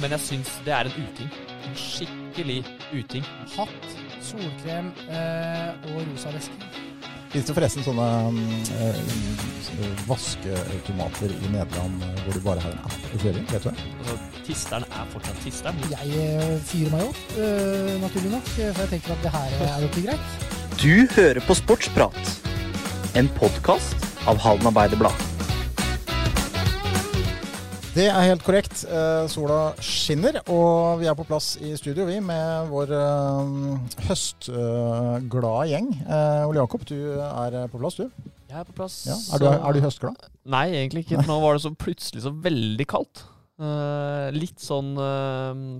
men jeg syns det er en uting. En skikkelig uting. Hatt, solkrem eh, og rosa veske. Fins det forresten sånne eh, vaskeautomater i Nederland eh, hvor du bare har en app å kjøre i? Vet du det? Altså, Tisteren er fortsatt tisteren. Jeg fyrer meg opp, eh, naturlig nok, for jeg tenker at det her er jo ikke greit. Du hører på Sportsprat, en podkast av Halden Arbeiderblad. Det er helt korrekt. Eh, sola skinner, og vi er på plass i studio vi med vår eh, høstglade gjeng. Eh, Ole Jakob, du er på plass, du. Jeg er på plass. Ja. Er, du er du høstglad? Nei, egentlig ikke. Nå var det så plutselig så veldig kaldt. Litt sånn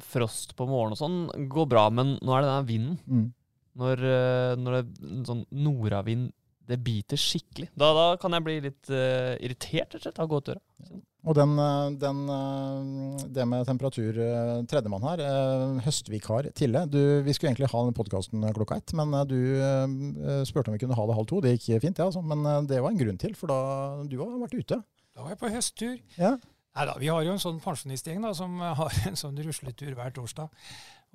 frost på morgenen og sånn går bra, men nå er det den vinden. Mm. Når, når det en sånn nordavind det biter skikkelig. Da, da kan jeg bli litt uh, irritert rett og slett av gåtøra. Og den, eh, den, eh, det med temperatur Tredjemann her, høstvikar Tille. Du, vi skulle egentlig ha den podkasten klokka ett, men du spurte om vi kunne ha det halv to. Det gikk fint, ja, altså. men det var en grunn til, for da du har vært ute. Da var jeg på høsttur. Ja. Neida, vi har jo en sånn pensjonistgjeng da, som har en sånn rusletur hver torsdag.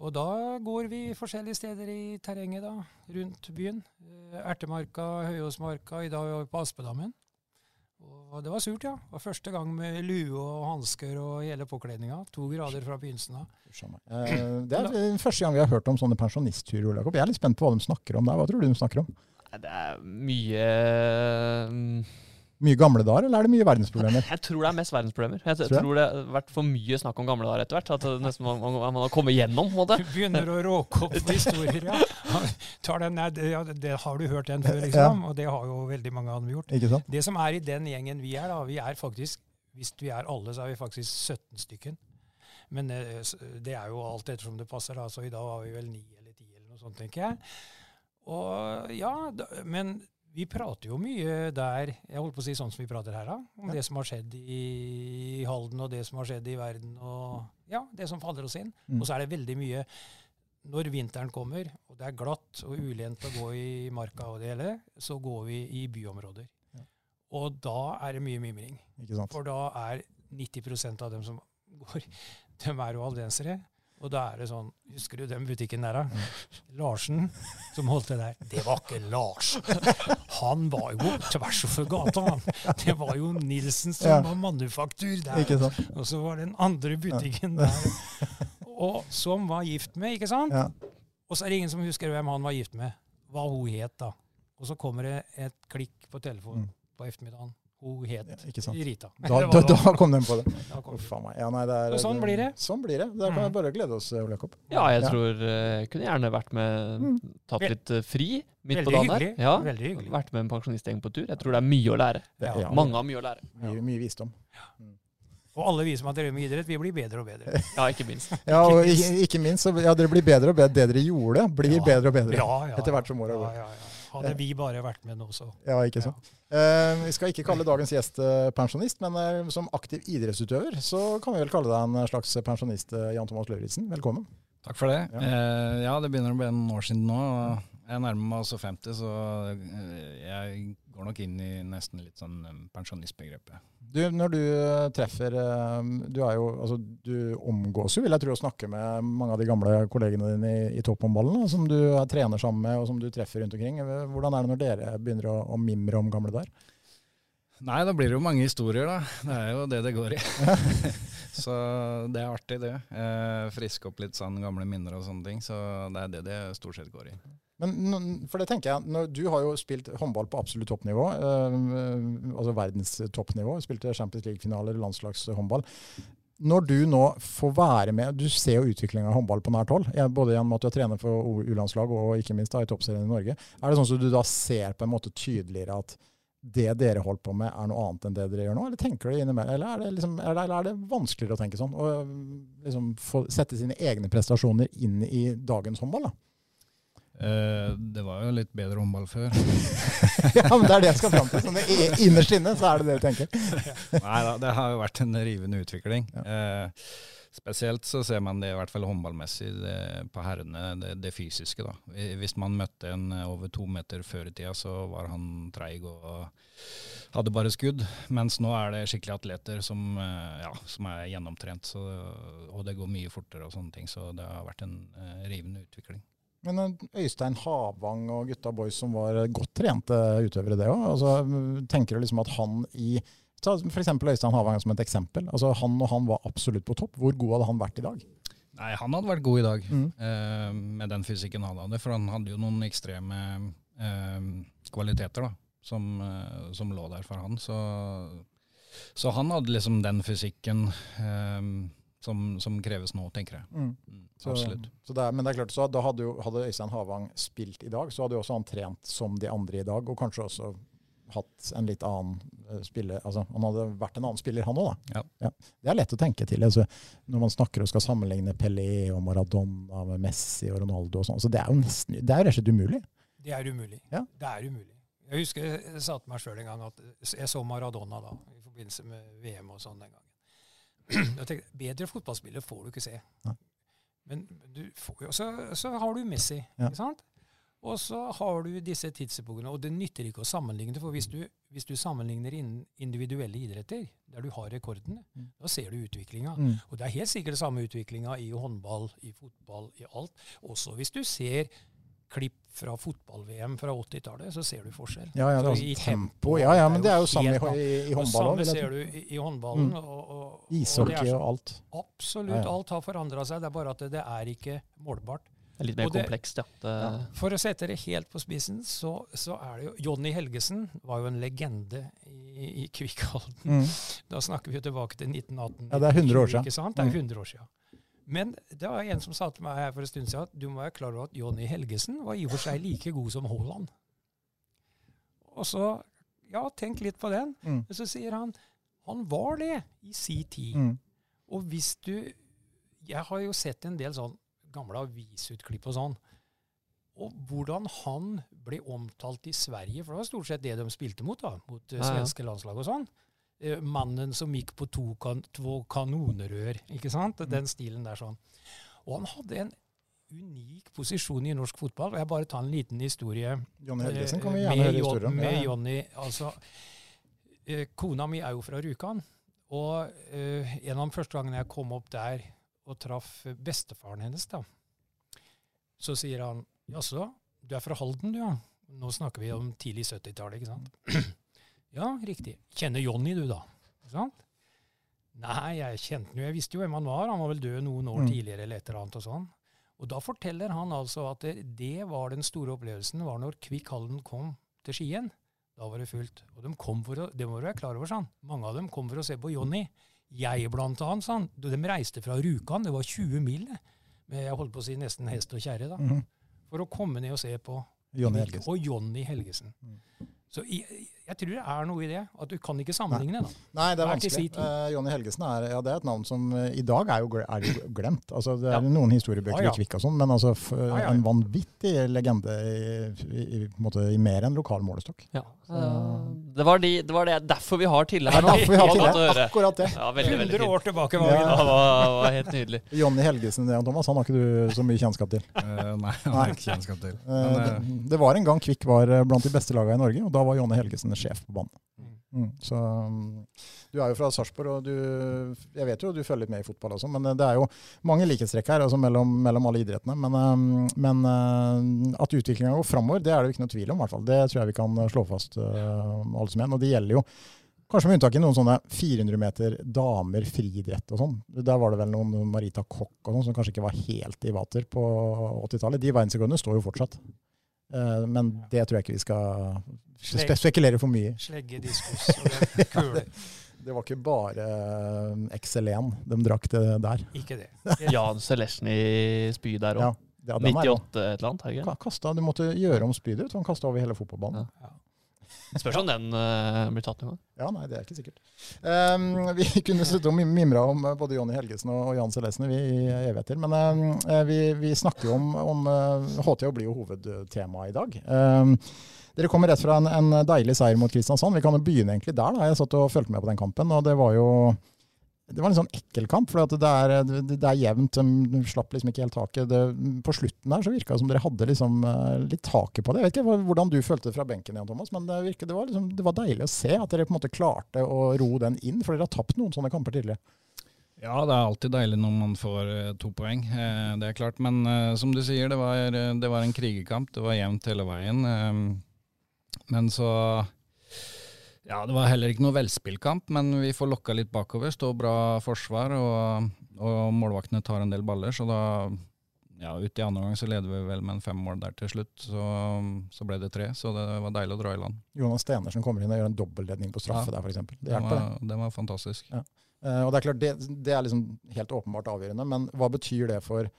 Og da går vi forskjellige steder i terrenget da, rundt byen. Eh, Ertemarka, Høyåsmarka, i dag var vi på Aspedammen. Og det var surt, ja. Det var første gang med lue og hansker og hele påkledninga. To grader fra begynnelsen av. Eh, Det er den første gang vi har hørt om sånne pensjonistturer. Jakob. Jeg er litt spent på hva de snakker om der. Hva tror du de snakker om? Det er mye Mye gamle dager, eller er det mye verdensproblemer? Jeg tror det er mest verdensproblemer. Jeg Tror jeg. tror det har vært for mye snakk om gamle dager etter hvert. At det nesten man, man, man har kommet gjennom. på en måte. Du begynner å råke opp på historier, ja. Tar den, ja. Det har du hørt den før, liksom. Og det har jo veldig mange andre gjort. Ikke sant? Det som er i den gjengen vi er, da, vi er faktisk Hvis vi er alle, så er vi faktisk 17 stykken. Men eh, det er jo alt ettersom det passer. da, så I dag var vi vel ni eller ti, eller noe sånt, tenker jeg. Og ja, da, Men vi prater jo mye der Jeg holdt på å si sånn som vi prater her, da. Om Ja. det som har skjedd i Halden, og det som har skjedd i verden, og ja, det som faller oss inn. Mm. Og så er det veldig mye Når vinteren kommer, og det er glatt og ulendt å gå i marka og det hele, så går vi i byområder. Ja. Og da er det mye mimring. For da er 90% av dem som går, de er jo aldensere. Og da er det sånn Husker du den butikken der, da? Larsen som holdt det der. Det var ikke Lars. Han var jo tvers over gata, han. Det var jo Nilsen som Ja. var manufaktur der. Og så var det den andre butikken der. Og som var gift med, ikke sant? Ja. Og så er det ingen som husker hvem han var gift med. Hva hun het da. Og så kommer det et klikk på telefonen Mm. på ettermiddagen. Hun het Ja, ikke sant. Rita. Da, da, da kom den på det. Ja, nei, det er, sånn blir det. Sånn blir det. Da kan Mm. vi bare glede oss, Ole Jakob. Ja, jeg Ja. tror eh, jeg kunne gjerne vært med Mm. Tatt litt eh, fri midt på Veldig dagen her. hyggelig. Ja, Veldig hyggelig. Vært med en pensjonistgjeng på tur. Jeg tror det er mye å lære. Ja. ja, Mange har mye å lære. Mye, mye visdom. Og alle vi som har drevet med idrett, vi blir bedre og bedre. Ja, ikke minst. Ja, og ikke, ikke minst, så ja, dere blir bedre og bedre. Det dere gjorde, blir Ja. bedre og bedre. Ja, ja, Etter hvert som åra ja, går. Ja, ja. Hadde vi bare vært med nå, så Ja, ikke sant. Eh, vi skal ikke kalle dagens gjest eh, pensjonist, men eh, som aktiv idrettsutøver så kan vi vel kalle deg en slags pensjonist, eh, Jan Thomas Lauritzen. Velkommen. Takk for det. Ja. Eh, ja, det begynner å bli en år siden nå. og Jeg nærmer meg også 50, så eh, jeg går nok inn i nesten litt sånn eh, pensjonistbegrepet. Du, når du eh, treffer eh, Du er jo, altså du omgås jo, vil jeg tro, å snakke med mange av de gamle kollegene dine i, i topphåndballen, som du er trener sammen med, og som du treffer rundt omkring. Hvordan er det når dere begynner å, å mimre om gamle der? Nei, da blir det jo mange historier, da. Det er jo det det går i. så det er artig, det. Eh, friske opp litt sånn gamle minner og sånne ting. Så det er det det stort sett går i. Men for det tenker jeg, når, Du har jo spilt håndball på absolutt toppnivå, eh, altså verdens toppnivå. Spilte Champions League-finaler, landslagshåndball. Når du nå får være med, du ser jo utviklinga av håndball på nært hold, både gjennom at du er trener for U-landslag og ikke minst da i toppserien i Norge. Er det sånn at du da ser på en måte tydeligere at det dere holder på med er noe annet enn det dere gjør nå, eller tenker du innimellom, eller er det, liksom, er det, er det vanskeligere å tenke sånn? Og liksom få sette sine egne prestasjoner inn i dagens håndball, da? Eh, det var jo litt bedre håndball før. ja, men det er det jeg skal fram til. Sånn, innerst inne så er det det du tenker. Nei da, det har jo vært en rivende utvikling. Ja. Eh, Spesielt så ser man det i hvert fall håndballmessig det, på herrene, det, det, fysiske. da. Hvis man møtte en over to meter før i tida, så var han treig og hadde bare skudd. Mens nå er det skikkelig atleter som, eh, ja, som er gjennomtrent, så, og det går mye fortere og sånne ting. Så det har vært en uh, rivende utvikling. Men eh, Øystein Havang og gutta boys som var godt trente utøvere, det òg. Altså, tenker du liksom at han i Ta f.eks. Øystein Havang som et eksempel. Altså, han og han var absolutt på topp. Hvor god hadde han vært i dag? Nei, Han hadde vært god i dag mm. uh, med den fysikken han hadde. For han hadde jo noen ekstreme uh, kvaliteter da, som, uh, som, lå der for han. Så, så, han hadde liksom den fysikken eh, som, som, kreves nå, tenker jeg. Mm. Mm, absolutt. Så, så det er, men det er klart, så da hadde, jo, hadde Øystein Havang spilt i dag, så hadde jo også han trent som de andre i dag, og kanskje også hatt en litt annen uh, spiller altså Han hadde vært en annen spiller, han òg, da. Ja. Ja. Det er lett å tenke til. Altså, når man snakker og skal sammenligne Pelé og Maradona med Messi og Ronaldo og sånn. Så det er jo nesten Det er rett og slett umulig. Det er umulig. Ja. Det er umulig. Jeg husker jeg sa til meg sjøl en gang at jeg så Maradona da, i forbindelse med VM og sånn den gangen. Jeg tenker, Bedre fotballspiller får du ikke se. Men du får jo, så, så har du Messi. ikke sant? Og så har du disse tidsepokene, og det nytter ikke å sammenligne. For hvis du, hvis du sammenligner innen individuelle idretter, der du har rekordene, mm. da ser du utviklinga. Mm. Og det er helt sikkert samme utviklinga i håndball, i fotball, i alt. Også hvis du ser klipp fra fotball-VM fra 80-tallet, så ser du forskjell. Ja, ja, det er altså tempo. Ja, ja, men det er jo samme i, i, i håndball òg. Samme ser du i, i håndballen. Mm. Og, og, Ishockey og, alt. Absolutt. Alt har forandra seg. Det er bare at det, det er ikke målbart. Det er litt mer det, komplekst, ja. Det, ja. For å sette det helt på spissen, så, så, er det jo Jonny Helgesen var jo en legende i, i Kvikkhalden. Mm. Da snakker vi jo tilbake til 1918. Ja, det er 100 år siden. Ikke sant? Det er 100 mm. år siden. Men det var en som sa til meg her for en stund siden at du må være klar over at Jonny Helgesen var i og for seg like god som Haaland. Og så Ja, tenk litt på den. Mm. Og så sier han han var det i si tid. Mm. Og hvis du Jeg har jo sett en del sånn gamle avisutklipp og sånn. Og hvordan han ble omtalt i Sverige, for det var stort sett det de spilte mot, da, mot uh, svenske landslag og sånn. Uh, mannen som gikk på to, kan, to kanonerør, ikke sant? Mm. Den stilen der sånn. Og han hadde en unik posisjon i norsk fotball. og Jeg bare tar en liten historie. Johnny Helgesen kan vi gjerne høre historien om. Med Jonny, altså, uh, Kona mi er jo fra Rjukan. Og en av de første gangene jeg kom opp der og traff bestefaren hennes, da. Så sier han jaså, du er fra Halden, du, ja? Nå snakker vi om tidlig 70-tallet, ikke sant? ja, riktig. Kjenner Jonny, du, da? Ikke sant? Nei, jeg kjente jo, jeg visste jo hvem han var. Han var vel død noen år mm. tidligere eller et eller annet og sånn. Og da forteller han altså at det, det var den store opplevelsen var når Kvikk Halden kom til Skien. Da var det fullt. Og de kom for å, det må du være klar over, sånn. Mange av dem kom for å se på Jonny. Jeg blant annet, sa han. De reiste fra Rjukan, det var 20 mil, jeg holdt på å si nesten hest og kjerre, da, mm for å komme ned og se på Jonny Helgesen. Og Jonny Helgesen. Mm. Så jeg, jeg, tror det er noe i det. At du kan ikke sammenligne. Nei, Nei det er vanskelig. Uh, Jonny Helgesen er, ja, det er et navn som uh, i dag er jo, er jo glemt. Altså, det er ja. noen historiebøker ja, i Kvikk og sånn, men altså, en vanvittig legende i, i, i, måte, i mer enn lokal målestokk. Ja. Uh, det, var de, det, var det, derfor vi har Tille her nå. Derfor vi har Tille, Akkurat det. Ja, veldig, veldig 100 år tilbake var vi da. Det var, var helt nydelig. Jonny Helgesen, Jan Thomas, han har ikke du så mye kjennskap til? nei, han har ikke kjennskap til. Men, det, det, var en gang Kvikk var blant de beste lagene i Norge, og da var Jonny Helgesen sjef på banen. Mm. mm. Så um, Du er jo fra Sarpsborg, og du, jeg vet jo du følger litt med i fotball også, men eh, det er jo mange likhetstrekk her altså mellom, mellom, alle idrettene. Men, um, men uh, at utviklinga går framover, det er det jo ikke noe tvil om. hvert fall. Det tror jeg vi kan slå fast alle som en. Og det gjelder jo Kanskje med unntak i noen sånne 400 meter damer friidrett og sånn. Der var det vel noen Marita Kokk og sånn som kanskje ikke var helt i vater på 80-tallet. De verdensrekordene står jo fortsatt. Uh, men det tror jeg ikke vi skal spe spekulere for mye. Slegge, diskus og kule. det var ikke bare eh, XL1 de drakk det der. Ikke det. Jan Selesny spy der òg. Ja, 98 et eller annet? Kasta, du måtte gjøre om spydet. Han kasta over hele fotballbanen. Ja. Spørs om den uh, blir tatt noen gang. Ja, nei, det er ikke sikkert. Um, vi kunne sittet og mimra om eh, både Jonny Helgesen og Jan Selesny i evigheter. Men uh, vi, vi, snakker jo om, om uh, HTH blir jo hovedtema i dag. Um, dere kommer rett fra en, en, deilig seier mot Kristiansand. Vi kan jo begynne egentlig der. da. Jeg satt og fulgte med på den kampen, og det var jo det var en sånn ekkel kamp, for det er, det, er jevnt. De slapp liksom ikke helt taket. Det, på slutten der så virka det som dere hadde liksom eh, litt taket på det. Jeg vet ikke hvordan du følte det fra benken, Jan Thomas, men det, virket, det, var liksom, det var deilig å se at dere på en måte klarte å ro den inn. For dere har tapt noen sånne kamper tidligere. Ja, det er alltid deilig når man får eh, to poeng, eh, det er klart. Men som du sier, det var, det var en krigerkamp. Det var jevnt hele veien. Men så ja, Det var heller ikke noe velspillkamp, men vi får lokka litt bakover. Står bra forsvar, og, og målvaktene tar en del baller. Så da, ja, ut i andre gang så leder vi vel med en femmål der til slutt. Så, så, ble det tre, så det var deilig å dra i land. Jonas Stenersen kommer inn og gjør en dobbeltredning på straffe ja, der, f.eks. Det hjelper, det. Det var fantastisk. Ja. Uh, og Det er klart, det, det, er liksom helt åpenbart avgjørende, men hva betyr det for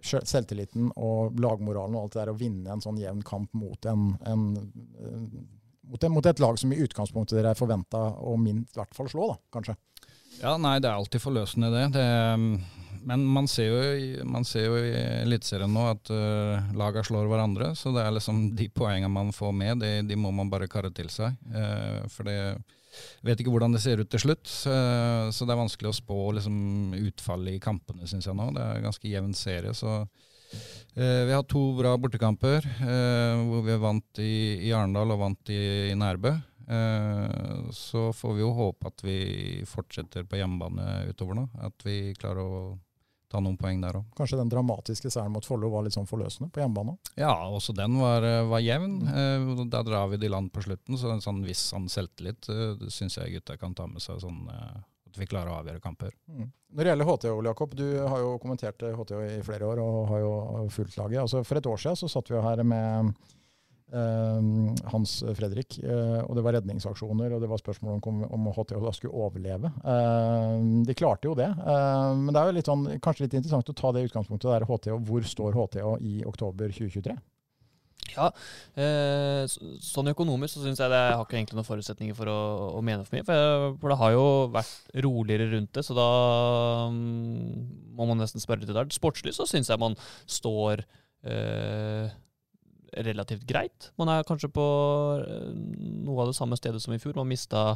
selvtilliten og lagmoralen og alt det der å vinne en sånn jevn kamp mot en, en mot, mot, et lag som i utgangspunktet dere er forventa å minst i hvert fall slå, da, kanskje? Ja, nei, det er alltid forløsende, det. det men man ser jo, man ser jo i Eliteserien nå at uh, lagene slår hverandre. Så det er liksom de poengene man får med, de, de må man bare karre til seg. Uh, for det vet ikke hvordan det ser ut til slutt. Så, så det er vanskelig å spå liksom, utfallet i kampene, syns jeg nå. Det er en ganske jevn serie. så Eh, vi har to bra bortekamper, eh, hvor vi vant i, i Arendal og vant i, i Nærbø. Eh, så får vi jo håpe at vi fortsetter på hjemmebane utover nå. At vi klarer å ta noen poeng der òg. Kanskje den dramatiske seieren mot Follo var litt sånn forløsende på hjemmebane? Ja, også den var, var jevn. Mm. Der drar vi det i land på slutten, så en sånn viss sånn selvtillit syns jeg gutta kan ta med seg. sånn at vi klarer å avgjøre kamper. Mm. Når det gjelder HTH, Jakob, du har jo kommentert HT i flere år og har jo fulgt laget. Altså, for et år siden så satt vi jo her med uh, Hans Fredrik, og det var redningsaksjoner og det var spørsmål om, om HTH da skulle overleve. De klarte jo det, men det er jo litt sånn, kanskje litt interessant å ta det utgangspunktet der HTH. Hvor står HTH i oktober 2023? Ja, eh, sånn økonomisk så syns jeg det har ikke egentlig noen forutsetninger for å, å mene for mye. For, jeg, for, det har jo vært roligere rundt det, så da um, må man nesten spørre litt der. Sportslig så syns jeg man står eh, relativt greit. Man er kanskje på eh, noe av det samme stedet som i fjor. Man mista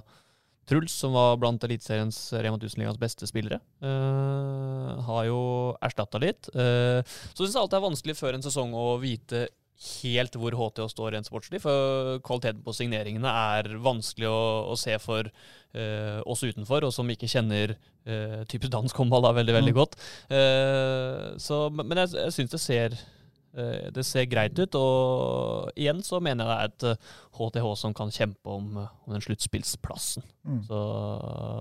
Truls, som var blant Eliteseriens Rema 1000-ligas beste spillere. eh, har jo erstatta litt. Uh, så syns jeg alltid det er vanskelig før en sesong å vite helt hvor HTH står rent sportslig, for kvaliteten på signeringene er vanskelig å, å se for uh, oss utenfor, og som ikke kjenner uh, type dansk håndball veldig veldig mm. godt. Uh, så, men jeg, jeg syns det ser det ser greit ut, og igjen så mener jeg det er et HTH som kan kjempe om, om den sluttspillsplassen. Mm. Så,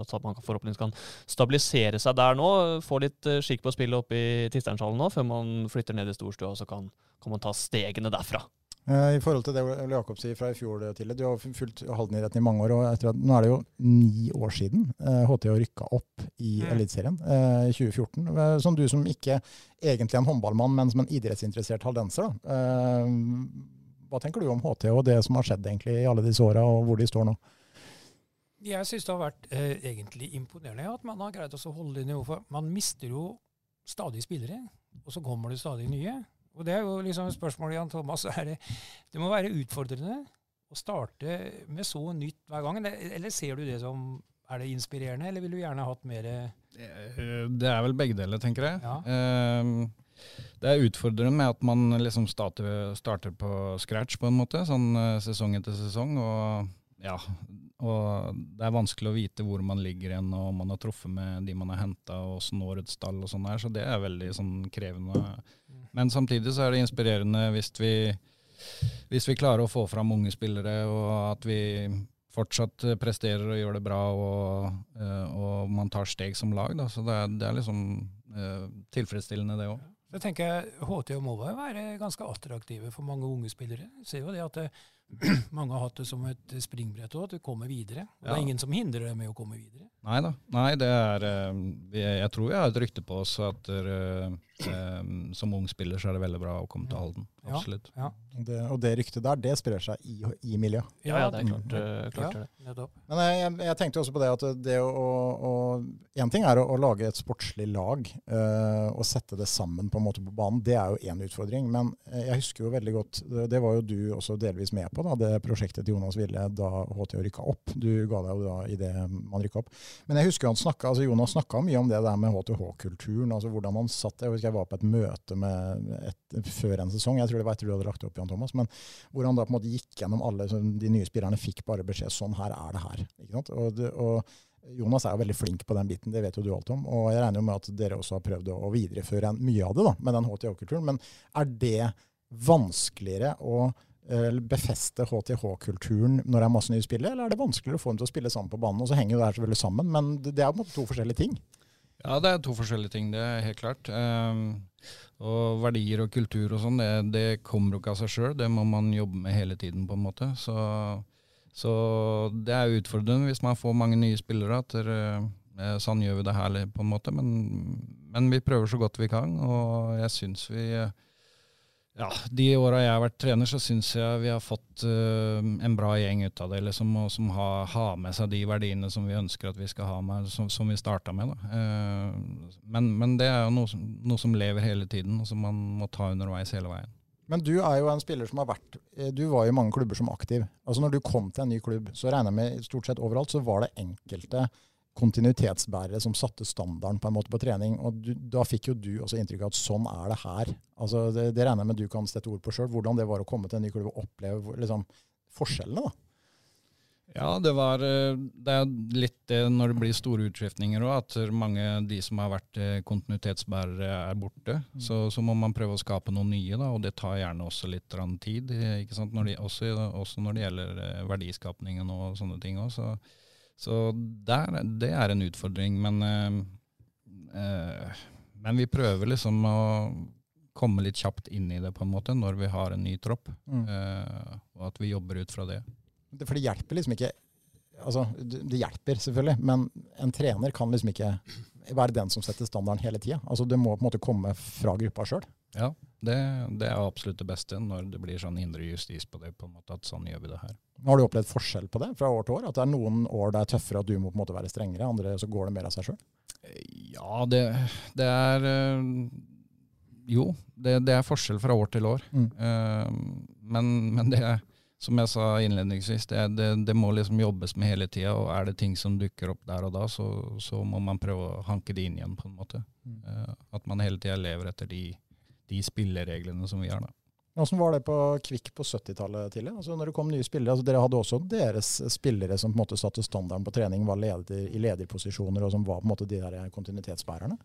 så, at man forhåpentligvis kan stabilisere seg der nå, få litt skikk på spillet oppe i Tisternshallen nå, før man flytter ned i storstua og så kan kan man ta stegene derfra. Eh, I forhold til det Ole Jakob sier fra i fjor Tille, du har fulgt Halden-idretten i mange år. og at, Nå er det jo ni år siden HT HTH rykka opp i mm. Eliteserien eh, i eh, 2014. Eh, som du som ikke egentlig er en håndballmann, men som en idrettsinteressert haldenser. Da. Eh, hva tenker du om HT og det som har skjedd egentlig i alle disse åra, og hvor de står nå? Jeg syns det har vært egentlig imponerende at man har greid å holde det nivået. Man mister jo stadig spillere, og så kommer det stadig nye. Og Det er jo liksom spørsmålet, Jan Thomas. Det, det må være utfordrende å starte med så nytt hver gang. Eller ser du det som Er det inspirerende, eller ville du gjerne hatt mer eh, Det er vel begge deler, tenker jeg. Ja. Ehm, det er utfordrende med at man liksom starter, starter, på scratch, på en måte, sånn eh, sesong etter sesong. Og, ja, og det er vanskelig å vite hvor man ligger igjen, og om man har truffet med de man har henta, og åssen årets stall og sånn er, Så det er veldig sånn krevende men samtidig så er det inspirerende hvis vi, hvis vi klarer å få fram unge spillere, og at vi fortsatt presterer og gjør det bra, og, eh, og man tar steg som lag. Da. Så det er, det er liksom uh, tilfredsstillende, det òg. Jeg tenker HT og må være ganske attraktive for mange unge spillere. Jeg ser jo det at det, mange har hatt det som et springbrett òg, at du kommer videre. Og ja. Det er ingen som hindrer deg med å komme videre. Nei da. Nei, det er eh, Jeg tror vi har et rykte på oss at der, som ung spiller så er det veldig bra å komme til Halden. Absolutt. Ja, ja. Det, og det ryktet der, det sprer seg i, i miljøet. Ja, ja, det er klart, mm. klart det. Men jeg, jeg, tenkte også på det at det å, Én En ting er å, å, lage et sportslig lag uh, og sette det sammen på en måte på banen. Det er jo én utfordring. Men jeg husker jo veldig godt, det var jo du også delvis med på, da, det prosjektet til Jonas Ville da HTH rykka opp. Du ga deg jo da i det man rykka opp. Men jeg husker han snakket, altså Jonas snakka mye om det der med HTH-kulturen. altså hvordan han satt, Jeg husker jeg var på et møte et, før en sesong, jeg tror det var etter du hadde lagt det opp, Jan Thomas, men hvor han da på en måte gikk gjennom alle De nye spillerne fikk bare beskjed sånn her er det her. ikke sant? Og, det, og Jonas er jo veldig flink på den biten, det vet jo du alt om. Og jeg regner jo med at dere også har prøvd å videreføre mye av det da, med den HTH-kulturen. Men er det vanskeligere å befeste HTH-kulturen når det er masse nye spillere, eller er det vanskeligere å få dem til å spille sammen på banen? Og så henger jo det her selvfølgelig sammen, men det er på en måte to forskjellige ting. Ja, det er to forskjellige ting, det er helt klart. Um, og verdier og kultur og sånn, det, det, kommer jo ikke av seg sjøl. Det må man jobbe med hele tiden, på en måte. Så, så det er utfordrende hvis man får mange nye spillere. at det, eh, Sånn gjør vi det her, på en måte. Men, men vi prøver så godt vi kan, og jeg syns vi ja, De åra jeg har vært trener, så syns jeg vi har fått uh, en bra gjeng ut av det. Liksom, og som har, har, med seg de verdiene som vi ønsker at vi skal ha med, som, som vi starta med. Uh, men, men, det er jo noe som, noe som, lever hele tiden, og som man må ta underveis hele veien. Men du er jo en spiller som har vært eh, Du var i mange klubber som aktiv. Altså Når du kom til en ny klubb, så regner jeg med stort sett overalt så var det enkelte kontinuitetsbærere som satte standarden på en måte på trening. og du, Da fikk jo du også inntrykk av at sånn er det her. Altså Det, det regner jeg med du kan sette ord på sjøl. Hvordan det var å komme til en ny klubb og oppleve liksom, forskjellene. da. Ja, det var eh, det er litt det når det blir store utskiftninger òg, at mange av de som har vært eh, kontinuitetsbærere, er borte. Mm. Så, så, må man prøve å skape noe nye, da, og det tar gjerne også litt tid. Når de, også, også, når det gjelder eh, verdiskapningen og sånne ting òg. Så, så der, det er en utfordring. Men, eh, men vi prøver liksom å komme litt kjapt inn i det på en måte når vi har en ny tropp, mm. eh, og at vi jobber ut fra det. For det hjelper liksom ikke Altså, det hjelper selvfølgelig, men en trener kan liksom ikke være den som setter standarden hele tida. Altså, det må på en måte komme fra gruppa sjøl. Ja, det, det, er absolutt det beste når det blir sånn indre justis på det. på en måte, at sånn gjør vi det her. Har du opplevd forskjell på det fra år til år? At det er noen år det er tøffere at du må på en måte være strengere, andre så går det mer av seg sjøl? Ja, det, det, er eh, Jo, det, det, er forskjell fra år til år. Mm. Uh, men, men det er som jeg sa innledningsvis, det, det, det, må liksom jobbes med hele tida. Og er det ting som dukker opp der og da, så, så må man prøve å hanke det inn igjen, på en måte. Mm. Uh, at man hele tida lever etter de, de, spillereglene som vi har. da. Hvordan var det på Kvikk på 70-tallet tidlig? Altså når det kom nye spillere, altså Dere hadde også deres spillere som på en måte satte standarden på trening, var leder, i lederposisjoner, og som var på en måte de der kontinuitetsbærerne?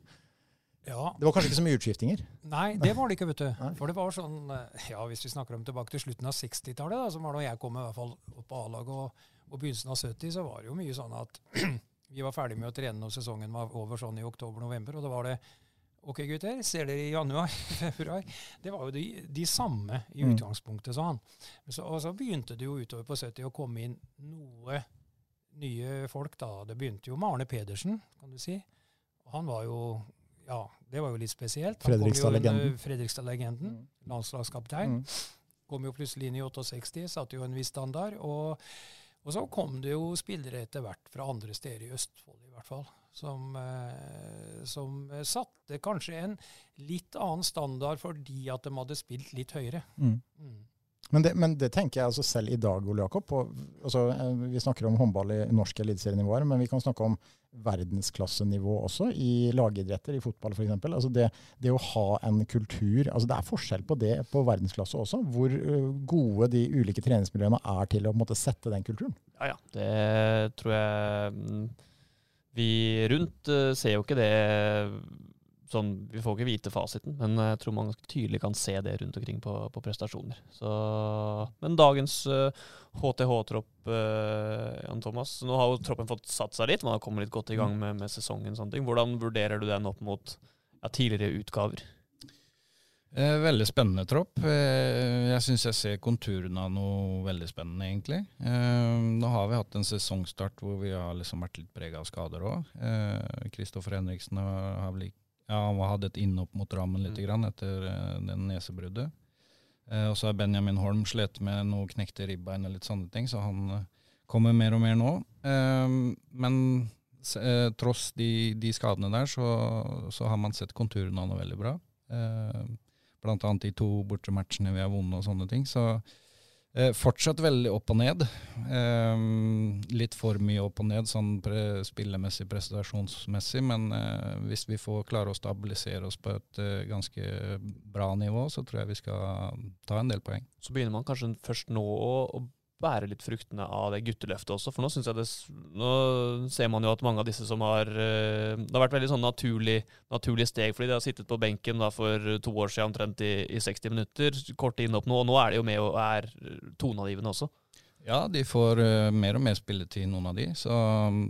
Ja. Det var kanskje ikke så mye utskiftinger? Nei, det var det ikke. vet du. Nei. For det var sånn, eh, ja, Hvis vi snakker om tilbake til slutten av 60-tallet, som var da jeg kom i hvert fall opp på A-laget, og, og, begynnelsen av 70, så var det jo mye sånn at vi var ferdig med å trene når sesongen var over sånn i oktober-november. Og da var det OK, gutter, ser dere i januar? februar? Det var jo de, de samme i mm. utgangspunktet, sa han. Så, og så begynte det jo utover på 70 å komme inn noe nye folk. da. Det begynte jo med Arne Pedersen, kan du si. Han var jo ja, det var jo litt spesielt. Fredrikstad-legenden. Fredrikstad-legenden, mm. landslagskaptein. Mm. Kom jo plutselig inn i 68, satte jo en viss standard. Og, og, så kom det jo spillere etter hvert fra andre steder i Østfold, i hvert fall. Som, eh, som satte kanskje en litt annen standard fordi at de hadde spilt litt høyere. Mm. mm. Men det, men det, tenker jeg altså selv i dag, Ole Jakob. Og, altså, eh, vi snakker om håndball i norske eliteserienivåer, men vi kan snakke om verdensklassenivå også, i lagidretter, i fotball f.eks. Altså det, det å ha en kultur altså Det er forskjell på det på verdensklasse også, hvor uh, gode de ulike treningsmiljøene er til å måte, sette den kulturen. Ja, ja. Det tror jeg mm, Vi rundt uh, ser jo ikke det sånn, Vi får ikke vite fasiten, men jeg tror man tydelig kan se det rundt omkring på, på prestasjoner. Så, men dagens uh, HTH-tropp, uh, Jan Thomas Nå har jo troppen fått satt seg litt, man har kommet litt godt i gang mm. med, med sesongen. sånne ting. Hvordan vurderer du den opp mot ja, tidligere utgaver? Eh, veldig spennende tropp. Eh, jeg syns jeg ser konturene av noe veldig spennende, egentlig. Eh, nå har vi hatt en sesongstart hvor vi har liksom vært litt prega av skader òg. Kristoffer Henriksen har, ja, han hadde et innhopp mot rammen litt mm. grann etter den nesebruddet. Og så har Benjamin Holm slitt med noe knekte ribbein og litt sånne ting, så han kommer mer og mer nå. men tross de, de, skadene der, så, så, har man sett konturene av noe veldig bra. Annet de to bortematchene vi har vunnet og sånne ting. Så Eh, fortsatt veldig opp og ned. Eh, litt for mye opp og ned sånn pre spillemessig, prestasjonsmessig. Men eh, hvis vi får klare å stabilisere oss på et eh, ganske bra nivå, så tror jeg vi skal ta en del poeng. Så begynner man kanskje først nå å bære litt fruktene av det gutteløftet også. For nå synes jeg det, nå ser man jo at mange av disse som har eh, Det har vært veldig sånn naturlig, naturlig steg, fordi de har sittet på benken da for to år siden omtrent i, i 60 minutter. Kort innhopp nå, og nå er de jo med og er toneangivende også. Ja, de får eh, mer og mer spilletid, noen av de. Så mm,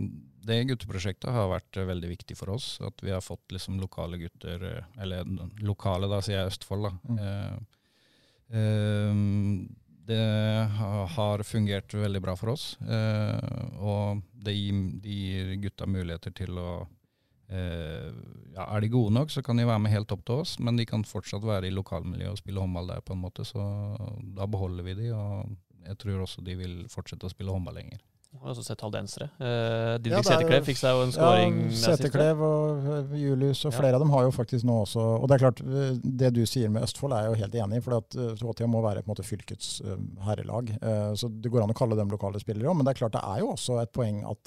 det gutteprosjektet har vært eh, veldig viktig for oss. At vi har fått liksom lokale gutter, eh, eller lokale, da sier jeg Østfold, da. Mm. Eh, eh, det har fungert veldig bra for oss. eh, og det gir, det gir gutta muligheter til å eh, ja, Er de gode nok, så kan de være med helt opp til oss, men de kan fortsatt være i lokalmiljøet og spille håndball der, på en måte. Så da beholder vi de, og jeg tror også de vil fortsette å spille håndball lenger. Også sett haldensere. Eh, Didrik Ja, Seterklev fikk seg jo en scoring Ja. Seterklev og øh, Julius og Ja. flere av dem har jo faktisk nå også Og det er klart, øh, det du sier med Østfold er jeg jo helt enig i. For at øh, må være på en måte fylkets herrelag. Eh, Så det går an å kalle dem lokale spillere òg. Men det er klart det er jo også et poeng at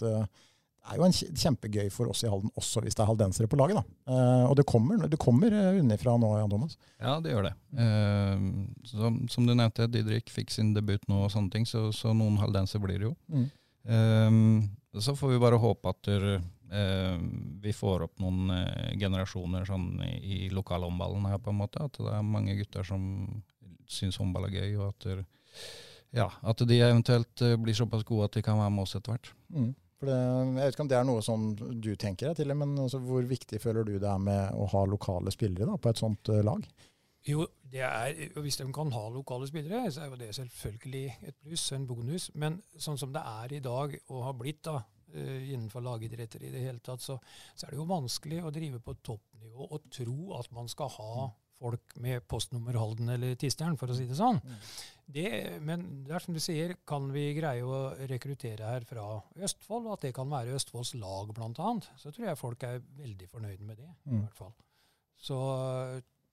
det er jo en kjempegøy for oss i Halden også hvis det er haldensere på laget. da. Eh, Og det kommer, det kommer unnifra nå, Jan Thomas. Ja, det gjør det. Eh, som, som du nevnte, Didrik fikk sin debut nå og sånne ting, så, så noen haldenser blir det jo. Mm. Eh, så får vi bare håpe at eh, vi får opp noen eh, generasjoner sånn i, lokalhåndballen her, på en måte. At det er mange gutter som syns håndball er gøy, og at, ja, at de eventuelt eh, blir såpass gode at de kan være med oss etter hvert. Mm. Det, jeg vet ikke om det er noe som du tenker deg til, men altså, hvor viktig føler du det er med å ha lokale spillere da, på et sånt lag? Jo, det er, hvis de kan ha lokale spillere, så er jo det selvfølgelig et pluss, en bonus. Men sånn som det er i dag, og har blitt da, eh, innenfor lagidretter i det hele tatt, så, så er det jo vanskelig å drive på toppnivå og tro at man skal ha folk med postnummer Halden eller Tisteren, for å si det sånn. Det, men det er som du sier, kan vi greie å rekruttere her fra Østfold, og at det kan være Østfolds lag annet, så tror jeg folk er veldig fornøyd med det, i Mm. hvert fall. Så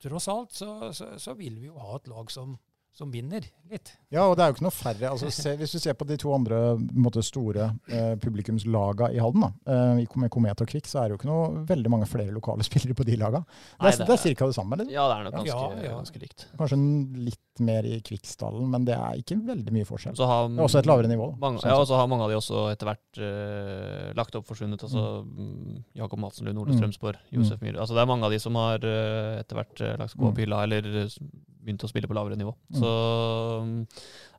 tross alt så, så, så vil vi jo ha et lag som, som vinner litt. Ja, og det er jo ikke noe færre. Altså, se, hvis du ser på de to andre måte, store eh, publikumslaga i Halden, da, eh, i- med Komet og Kvikk, så er det jo ikke noe veldig mange flere lokale spillere på de laga. Det Nei, er, det er ca. det samme, eller? Ja, det er nok ganske, Ja, ja. ganske likt. Kanskje litt mer i Kvikksdalen, men det er ikke veldig mye forskjell. Så har, Det er også et lavere nivå. Da, Mange, sånn ja, og så har mange av de også etter hvert uh, lagt opp forsvunnet. Altså mm, Jakob Madsen Lund, Ole Mm. Strømsborg, Josef Myhre. Altså, det er mange av de som har uh, etter hvert uh, lagt seg på Mm. hylla, eller begynt å spille på lavere nivå. Mm. Så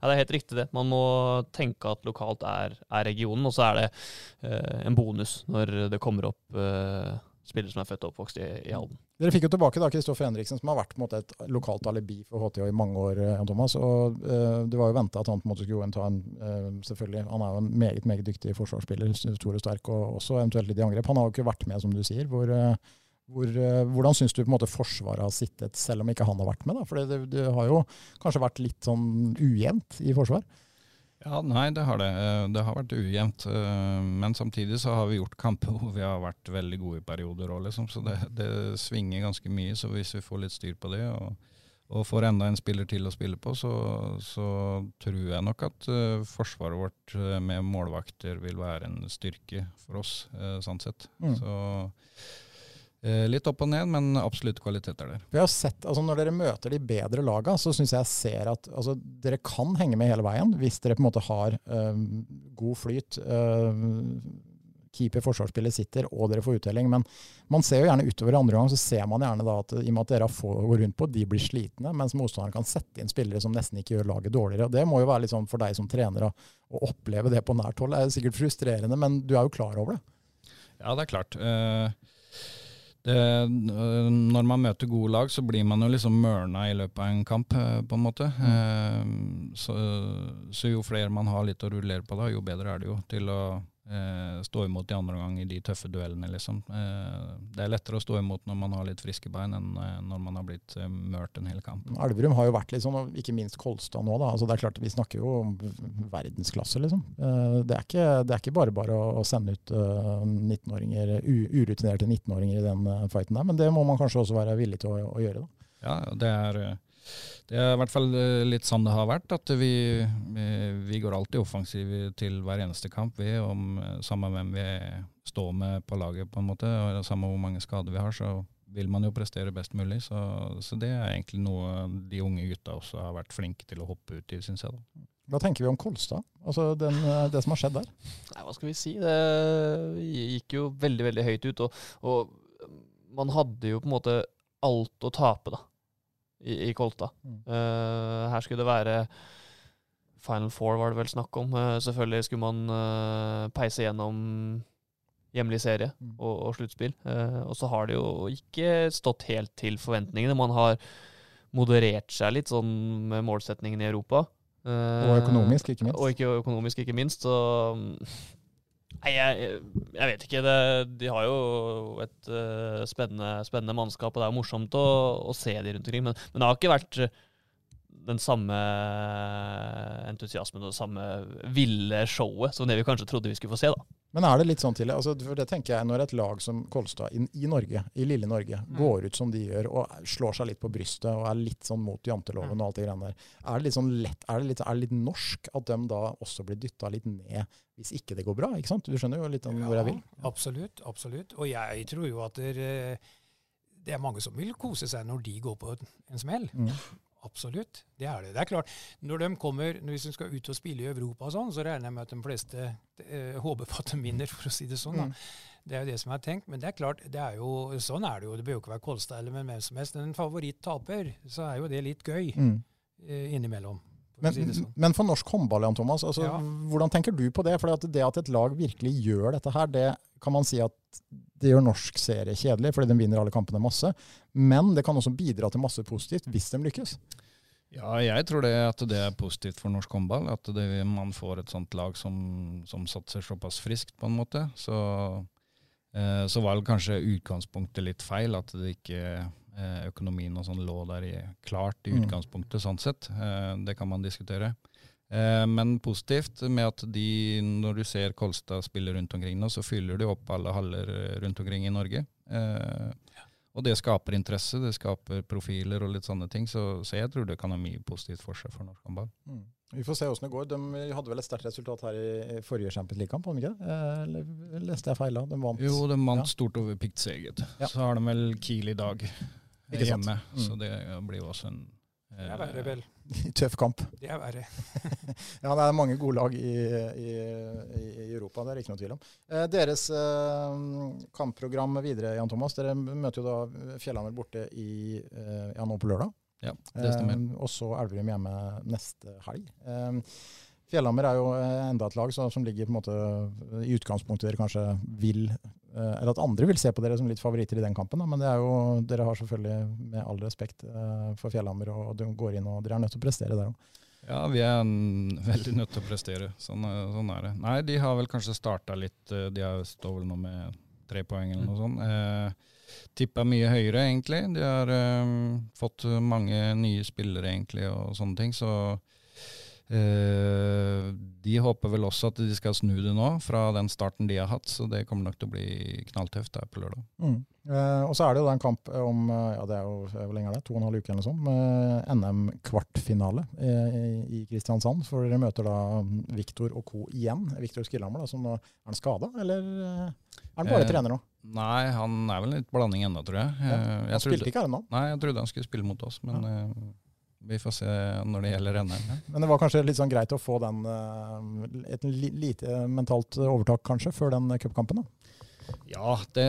ja, det er helt riktig, det. Man må tenke at lokalt er, er regionen, og så er det eh, en bonus når det kommer opp eh, spillere som er født og oppvokst i, i Halden. Dere fikk jo tilbake da Kristoffer Henriksen, som har vært måte et lokalt alibi for HTH i mange år. eh, Jan Thomas, og eh, Det var jo venta at han på en måte skulle ta en eh, selvfølgelig, Han er jo en meget meget dyktig forsvarsspiller, stor og sterk, og også eventuelt litt i angrep. Han har jo ikke vært med, som du sier. Hvor, eh, hvor, eh, hvordan syns du på en måte Forsvaret har sittet, selv om ikke han har vært med? da? For det, det har jo kanskje vært litt sånn ujevnt i forsvar? Ja, nei, det har det. Eh, Det har vært ujevnt. eh, Men samtidig så har vi gjort kamper hvor vi har vært veldig gode i perioder òg, liksom. Så det, det svinger ganske mye. Så hvis vi får litt styr på det, og, og får enda en spiller til å spille på, så, så tror jeg nok at forsvaret vårt med målvakter vil være en styrke for oss, sånn sett. Mm. Så litt opp og ned, men absolutt kvalitet er der. Vi har sett, altså Når dere møter de bedre laga, så syns jeg ser at altså, dere kan henge med hele veien hvis dere på en måte har øh, god flyt. Øh, keeper, forsvarsspiller sitter, og dere får uttelling. Men man ser jo gjerne utover i andre gang, så ser man gjerne da at i og med at dere har få å gå rundt på, de blir slitne, mens motstanderen kan sette inn spillere som nesten ikke gjør laget dårligere. Og Det må jo være litt sånn for deg som trener å, oppleve det på nært hold. Det er sikkert frustrerende, men du er jo klar over det. Ja, det er klart. Eh, øh, når man møter gode lag, så blir man jo liksom mørna i løpet av en kamp, eh, på en måte. Mm. Så, så jo flere man har litt å rullere på da, jo bedre er det jo til å eh, stå imot i andre omgang i de tøffe duellene, liksom. Eh, Det er lettere å stå imot når man har litt friske bein, enn eh, når man har blitt eh, mørt en hel kamp. Elverum har jo vært litt sånn, og ikke minst Kolstad nå. da, altså det er klart Vi snakker jo om verdensklasse, liksom. Eh, Det er ikke, det er ikke bare bare å, sende ut uh, 19-åringer, urutinerte 19-åringer i den eh, fighten der, men det må man kanskje også være villig til å, å gjøre. da. Ja, det er, eh, Det er i hvert fall eh, litt sånn det har vært. At vi, vi- går alltid offensive til hver eneste kamp, vi. Om, eh, samme hvem vi står med på laget, på en måte. Og samme hvor mange skader vi har, så vil man jo prestere best mulig. Så, så det er egentlig noe de unge gutta også har vært flinke til å hoppe ut i, syns jeg. da. Hva tenker vi om Kolstad? Altså den, eh, det som har skjedd der? Nei, hva skal vi si? Det gikk jo veldig, veldig høyt ut. Og, og man hadde jo på en måte alt å tape, da, i, i Kolta. Mm. Uh, her skulle det være Final Four, var det vel snakk om. Uh, selvfølgelig skulle man uh, peise gjennom hjemlig serie Mm. og, og sluttspill. Og så har det jo ikke stått helt til forventningene. Man har moderert seg litt sånn med målsetningen i Europa. Og økonomisk, ikke minst. Og ikke økonomisk, ikke minst. Så mm, Nei, jeg, jeg vet ikke. Det, de har jo et uh, spennende, spennende mannskap, og det er jo morsomt å, å se de rundt omkring. Men, men det har ikke vært eh, den samme entusiasmen og det samme ville showet som det vi kanskje trodde vi skulle få se. da. Men er det litt sånn til, altså, for det tenker jeg Når et lag som Kolstad i, i Norge, i lille Norge, går ut som de gjør og slår seg litt på brystet og er litt sånn mot janteloven og alt det greiene der, er det litt sånn lett, er det litt, er det litt norsk at de da også blir dytta litt ned hvis ikke det går bra? ikke sant? Du skjønner jo litt om hvor jeg vil. Absolutt. absolutt. Og jeg tror jo at det, det er mange som vil kose seg når de går på en smell. Mm. Absolutt. Det er det. Det er klart, når de kommer, hvis de skal ut og spille i Europa og sånn, så regner jeg med at de fleste eh, håper på at de vinner, for å si det sånn. Mm. da. Det er jo det som er tenkt. Men det er klart, det er jo, sånn er det jo. Det bør jo ikke være Kolstad eller hvem som helst. Når en favoritt taper, så er jo det litt gøy Mm. eh, innimellom. Men, si sånn. men for norsk håndball, Jan Thomas, altså, Ja. hvordan tenker du på det? For det at et lag virkelig gjør dette her, det kan man si at det gjør norsk serie kjedelig, fordi de vinner alle kampene masse. Men det kan også bidra til masse positivt hvis de lykkes. Ja, jeg tror det at det er positivt for norsk håndball. At det, man får et sånt lag som, som satser såpass friskt, på en måte. Så, eh, så var det kanskje utgangspunktet litt feil. At det ikke økonomien og sånn lå der i, klart i Mm. utgangspunktet, sånn sett. Eh, det kan man diskutere. Eh, men positivt med at de, når du ser Kolstad spille rundt omkring nå, så fyller de opp alle haller eh, rundt omkring i Norge. Eh, og det skaper interesse, det skaper profiler og litt sånne ting. Så, så jeg tror det kan ha mye positivt for seg for norsk håndball. Mm. Vi får se åssen det går. De hadde vel et sterkt resultat her i forrige Champions League-kamp, hadde de ikke det? Eh, Eller leste jeg feil da? De vant. Jo, de vant Ja. stort over Pikt Seget. Ja. Så har de vel Kiel i dag eh, Ikke hjemme. Mm. Så det blir jo også en Det er verre, vel. Tøff kamp. Det er verre. Ja, det er mange gode lag i, i, i Europa, det er ikke noe tvil om. Eh, deres eh, kampprogram videre, Jan Thomas. Dere møter jo da Fjellhammer borte i, eh, ja, nå på lørdag. Ja, det stemmer. Eh, og så Elverum hjemme neste helg. Eh, Fjellhammer er jo eh, enda et lag som ligger på en måte i utgangspunktet dere kanskje vil eh, Eller at andre vil se på dere som litt favoritter i den kampen. Da. Men jo, dere har selvfølgelig, med all respekt eh, for Fjellhammer, og de går inn og dere er nødt til å prestere der òg. Ja, vi er veldig nødt til å prestere. Sånn, sånn er det. Nei, de har vel kanskje starta litt eh, De står vel nå med tre poeng eller noe sånt. Eh, Tippa mye høyere, egentlig. De har eh, fått mange nye spillere, egentlig, og sånne ting. Så eh, de håper vel også at de skal snu det nå, fra den starten de har hatt. Så det kommer nok til å bli knalltøft der på lørdag. Mm. Eh, og så er det jo da en kamp om eh, ja det er jo, hvor lenge er det? To og en halv uke eller sånn, med NM-kvartfinale eh, i Kristiansand. For dere møter da Viktor og co. igjen. Viktor Skillhammer, da, som nå er han skada, eller eh, er han bare Eh, trener nå? Nei, han er vel litt blanding ennå, tror jeg. Ja, Eh, Han jeg trodde, spilte ikke her ennå. Nei, jeg trodde han skulle spille mot oss, men eh, vi får se når det gjelder NM. Ja. Men det var kanskje litt sånn greit å få den, eh, et lite mentalt overtak kanskje, før den cupkampen? Ja, det,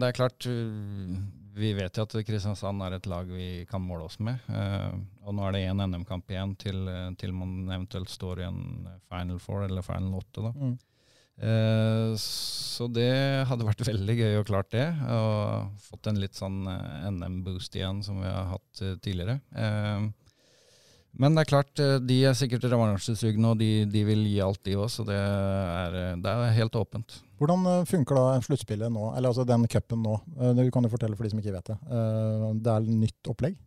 det er klart. uh, Vi vet jo at Kristiansand er et lag vi kan måle oss med. eh, Og nå er det én NM-kamp igjen til, eh, til man eventuelt står i en Final Four eller Final 8. Da. Mm. Eh, Så det hadde vært veldig gøy å klart det. Og fått en litt sånn eh, NM-boost igjen som vi har hatt eh, tidligere. Men det er klart, eh, de er sikkert revansjesugne, og de, de vil gi alt, de òg. Så det er, eh, det er helt åpent. Hvordan eh, funker da sluttspillet nå, eller altså den cupen nå? Du kan jo fortelle for de som ikke vet det. Det er nytt opplegg.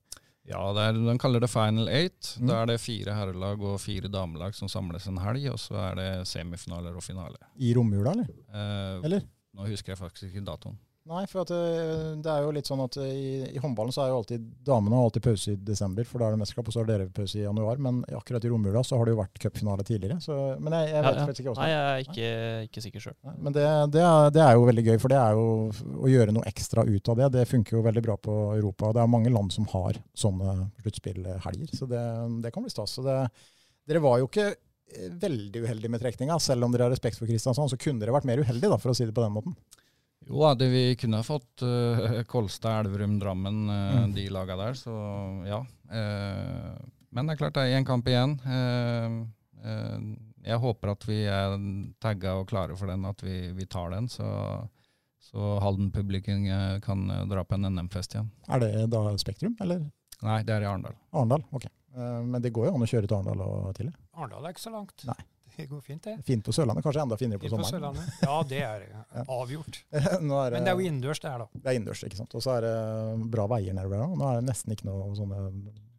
Ja, det er, de kaller det Final Eight. Mm. Da er det fire herrelag og fire damelag som samles en helg, og så er det semifinaler og finale. I romjula, eller? Eh, Eller? Nå husker jeg faktisk ikke datoen. Nei, for at eh, det er jo litt sånn at i, i håndballen så er jo alltid damene har alltid pause i desember, for da er det mesterskap, og så har dere pause i januar. Men akkurat i romjula så har det jo vært cupfinale tidligere. Så, men jeg, jeg vet Ja, ja. faktisk ikke Nei, jeg er ikke, ikke sikker sjøl. Men det, det, er, det er jo veldig gøy, for det er jo å gjøre noe ekstra ut av det. Det funker jo veldig bra på Europa. Det er mange land som har sånne sluttspillhelger, så det, det kan bli stas. Så det, dere var jo ikke eh, veldig uheldige med trekninga. Selv om dere har respekt for Kristiansand, så kunne dere vært mer uheldige, da, for å si det på den måten. Jo da, det, vi kunne ha fått uh, Kolstad, Elverum, Drammen, uh, Mm. de laga der, så ja. Uh, men det er klart det er én kamp igjen. Eh, eh, jeg håper at vi er tagga og klare for den, at vi, vi tar den. Så, så Halden-publikum kan dra på en NM-fest igjen. Er det da Spektrum, eller Nei, det er i Arendal. Arendal? Ok. Eh, Men det går jo an å kjøre til Arendal og til? Arendal er ikke så langt. Nei. Det går fint, det. Fint på Sørlandet, kanskje enda finere på sommeren. Sørlandet. Ja, det er. Ja. Avgjort. Nå er det, Men det er jo innendørs, det her, da. det er innendørs, ikke sant. Og så er det bra veier nedover der. Nå er det nesten ikke noe sånne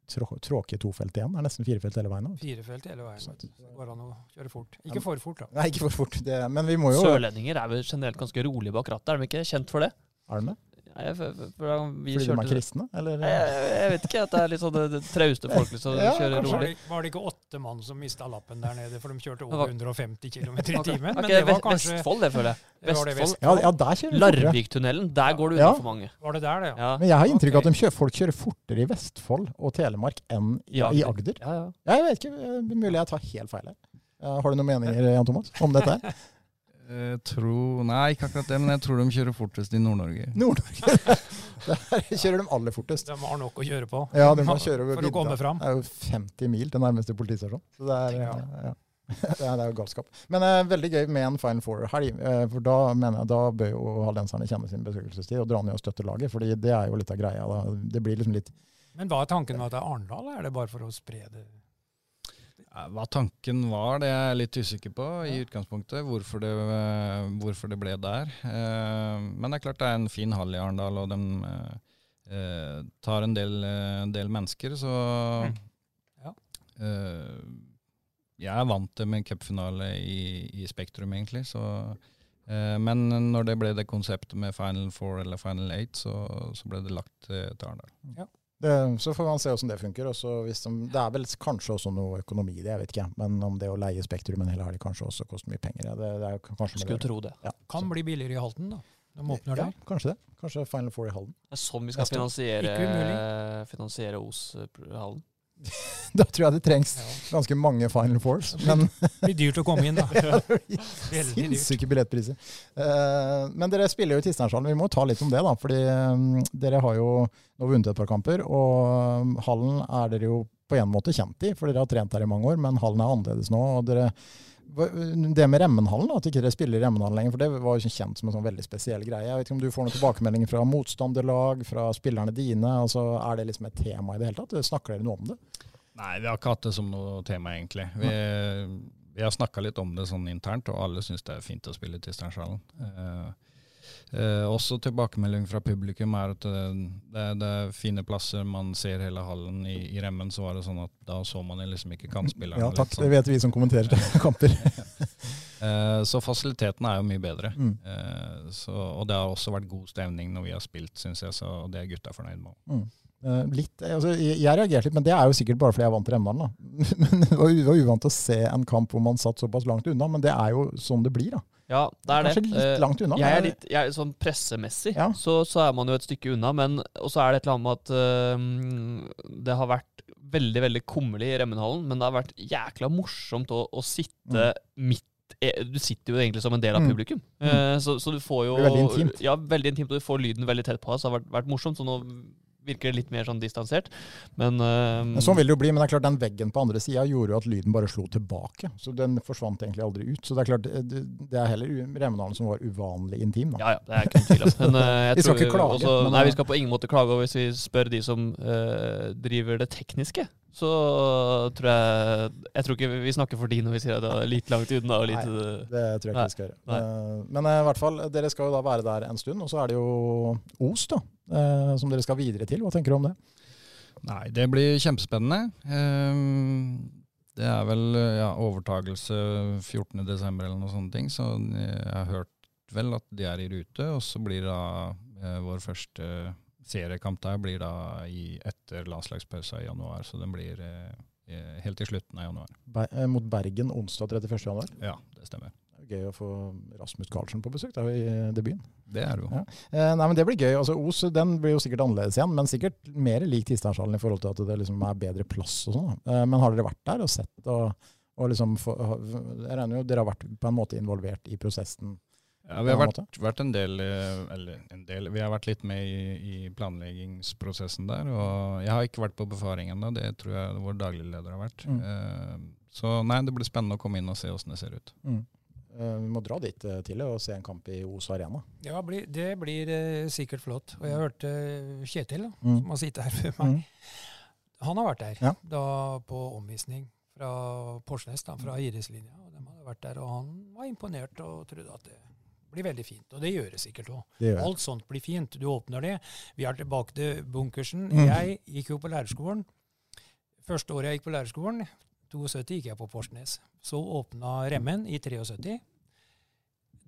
tråkige tofelt igjen. Det er nesten firefelt hele veien. Firefelt hele veien. Så det går an å kjøre fort. Ikke for fort, da. Nei, ikke for fort. Det, men vi må jo Sørlendinger er vel generelt ganske rolig bak rattet, er de ikke kjent for det? Er de det? Nei, for, for, for Fordi de er kristne, eller? Jeg, jeg vet ikke, at det er litt sånn det- det trauste folk som Ja, kjører Var rolig. det, var det ikke åtte mann som mista lappen der nede, for de kjørte over 150 km i timen? Okay. Men det var Vest- kanskje Vestfold, det føler jeg. Vestfold. Vest- Ja, ja, der kjører. Larviktunnelen, der går det unna Ja. for mange. Var det der, det, ja? Ja. Men jeg har inntrykk av okay. at de kjører, folk kjører fortere i Vestfold og Telemark enn i, I i Agder. Agder. Ja, ja. Ja, jeg vet ikke, er mulig jeg tar helt feil her. Eh, Har du noen meninger Jan Thomas, om dette her? Jeg tror, nei, ikke akkurat det, men jeg tror de kjører fortest i Nord-Norge. Nord-Norge. Der kjører de aller fortest. De har nok å kjøre på Ja, de må kjøre over for å komme fram. Det er jo 50 mil til nærmeste politistasjon. Så det er, Ja. ja. Det er, det er jo galskap. Men eh, veldig gøy med en Final Four-helg. Eh, for da mener jeg, da bør jo hallenserne kjenne sin besøkelsestid og dra ned og støtte laget. fordi det er jo litt av greia. da. Det blir liksom litt Men hva er tanken med at det er Arendal? Er det bare for å spre det? Ja, Hva tanken var, det er jeg litt usikker på i utgangspunktet. Hvorfor det, eh, hvorfor det ble der. Eh, Men det er klart det er en fin hall i Arendal, og de eh, tar en del, en del mennesker, så Mm. Ja. Jeg er vant til med cupfinale i, i Spektrum, egentlig. Så, men når det ble det konseptet med Final Four eller Final Eight, så, så ble det lagt til Arendal. Det, Så får man se hvordan det funker. Og hvis de, det er vel kanskje også noe økonomi i det, jeg vet ikke. Men om det å leie Spektrum en hel helg kanskje også koster mye penger. Det, det er kanskje Skulle tro det. Ja, Kan så- bli billigere i Halden, da. De åpner ja, der. kanskje det. Kanskje Final Four i Halden. Det er sånn vi skal finansiere, finansiere, Os umulig. Da tror jeg det trengs ganske mange Final Fours. Men Det blir dyrt å komme inn, da. Dyrt. Sinnssyke billettpriser. Eh, men dere spiller jo i Tisteinshallen. Vi må ta litt om det, da. Fordi eh, dere har jo nå vunnet et par kamper. Og um, hallen er dere jo på en måte kjent i, for dere har trent her i mange år. Men hallen er annerledes nå. og dere det med Remmenhallen, at ikke dere spiller i Remmenhallen lenger, for det var jo kjent som en sånn veldig spesiell greie. Jeg vet ikke om du får noen tilbakemeldinger fra motstanderlag, fra spillerne dine. altså Er det liksom et tema i det hele tatt? Snakker dere noe om det? Nei, vi har ikke hatt det som noe tema, egentlig. Vi, vi har snakka litt om det sånn internt, og alle syns det er fint å spille til Steinshallen. Eh, eh, også tilbakemelding fra publikum er at det, det, det er fine plasser. Man ser hele hallen. I, I Remmen så var det sånn at da så man liksom ikke kantspillerne. Ja takk, sånn. det vet vi som kommenterer kamper. Eh, så fasiliteten er jo mye bedre. Mm. Eh, så, og det har også vært god stemning når vi har spilt, syns jeg, så det er gutta fornøyd med. Mm. Eh, litt, altså, jeg, reagerte litt, men det er jo sikkert bare fordi jeg er vant til Remdalen. Men det var uvant å se en kamp hvor man satt såpass langt unna, men det er jo sånn det blir. da. Ja, det er det. Kanskje litt Eh, langt unna. Jeg er litt, jeg er sånn pressemessig, Ja. så, så er man jo et stykke unna. Men så er det et eller annet med at uh, det har vært veldig veldig kummerlig i Remmenhallen, men det har vært jækla morsomt å, å sitte midt eh, Du sitter jo egentlig som en del av Mm. publikum. Eh, så, så du får jo veldig intimt. Ja, veldig intimt, og du får lyden veldig tett på deg, så det har vært, vært morsomt. Så nå virker det litt mer sånn distansert. Men, uh, sånn vil det jo bli, men det er klart den veggen på andre sida gjorde jo at lyden bare slo tilbake. Så den forsvant egentlig aldri ut. Så det er klart, det, det er heller Remedalen som var uvanlig intim. da. Ja, ja, det er ikke tvil om. Men, uh, Vi skal tror ikke klage, Også, nei, eh, vi skal på ingen måte klage. Hvis vi spør de som uh, driver det tekniske, så tror jeg Jeg tror ikke vi snakker for de når vi sier at det er litt langt unna og litt nei, Det tror jeg ikke Nei. vi skal gjøre. Nei. Eh, Men eh, i hvert fall, dere skal jo da være der en stund, og så er det jo Os, da. eh, Som dere skal videre til. Hva tenker du om det? Nei, det blir kjempespennende. Ehm, Det er vel ja, overtagelse 14.12. eller noe sånne ting, så jeg har hørt vel at de er i rute, og så blir da eh, vår første seriekamp der blir da i, etter landslagspausa i januar, så den blir eh, eh, helt til slutten av januar. Ber eh, mot Bergen onsdag 31. januar. Ja, det stemmer. Det er Gøy å få Rasmus Karlsen på besøk der i eh, debuten. Det er det jo. Ja. Eh, nei, men Det blir gøy. Altså, Os den blir jo sikkert annerledes igjen, men sikkert mer lik Tisteinshallen i forhold til at det liksom er bedre plass og sånn. Eh, men har dere vært der og sett og, og liksom få, Jeg regner jo dere har vært på en måte involvert i prosessen. Ja, vi har vært, vært en del, eh, eller en del, vi har vært litt med i, i planleggingsprosessen der. Og jeg har ikke vært på befaring ennå, det tror jeg vår daglige leder har vært. Mm. Uh, så nei, det blir spennende å komme inn og se åssen det ser ut. Mm. Eh, vi må dra dit til og se en kamp i Os Arena. Ja, bli, det blir sikkert flott. Og jeg hørte eh, Kjetil, da, Mm. som har sittet her før meg. Mm. Han har vært der Ja. da på omvisning fra Porsnes, da, fra idrettslinja. Og de hadde vært der, og han var imponert og trodde at det blir veldig fint. Og det gjør det sikkert òg. Alt sånt blir fint. Du åpner det. Vi er tilbake til bunkersen. Mm. Jeg gikk jo på lærerskolen. Første året jeg gikk på lærerskolen, 72, gikk jeg på Porsnes. Så åpna Remmen i 73.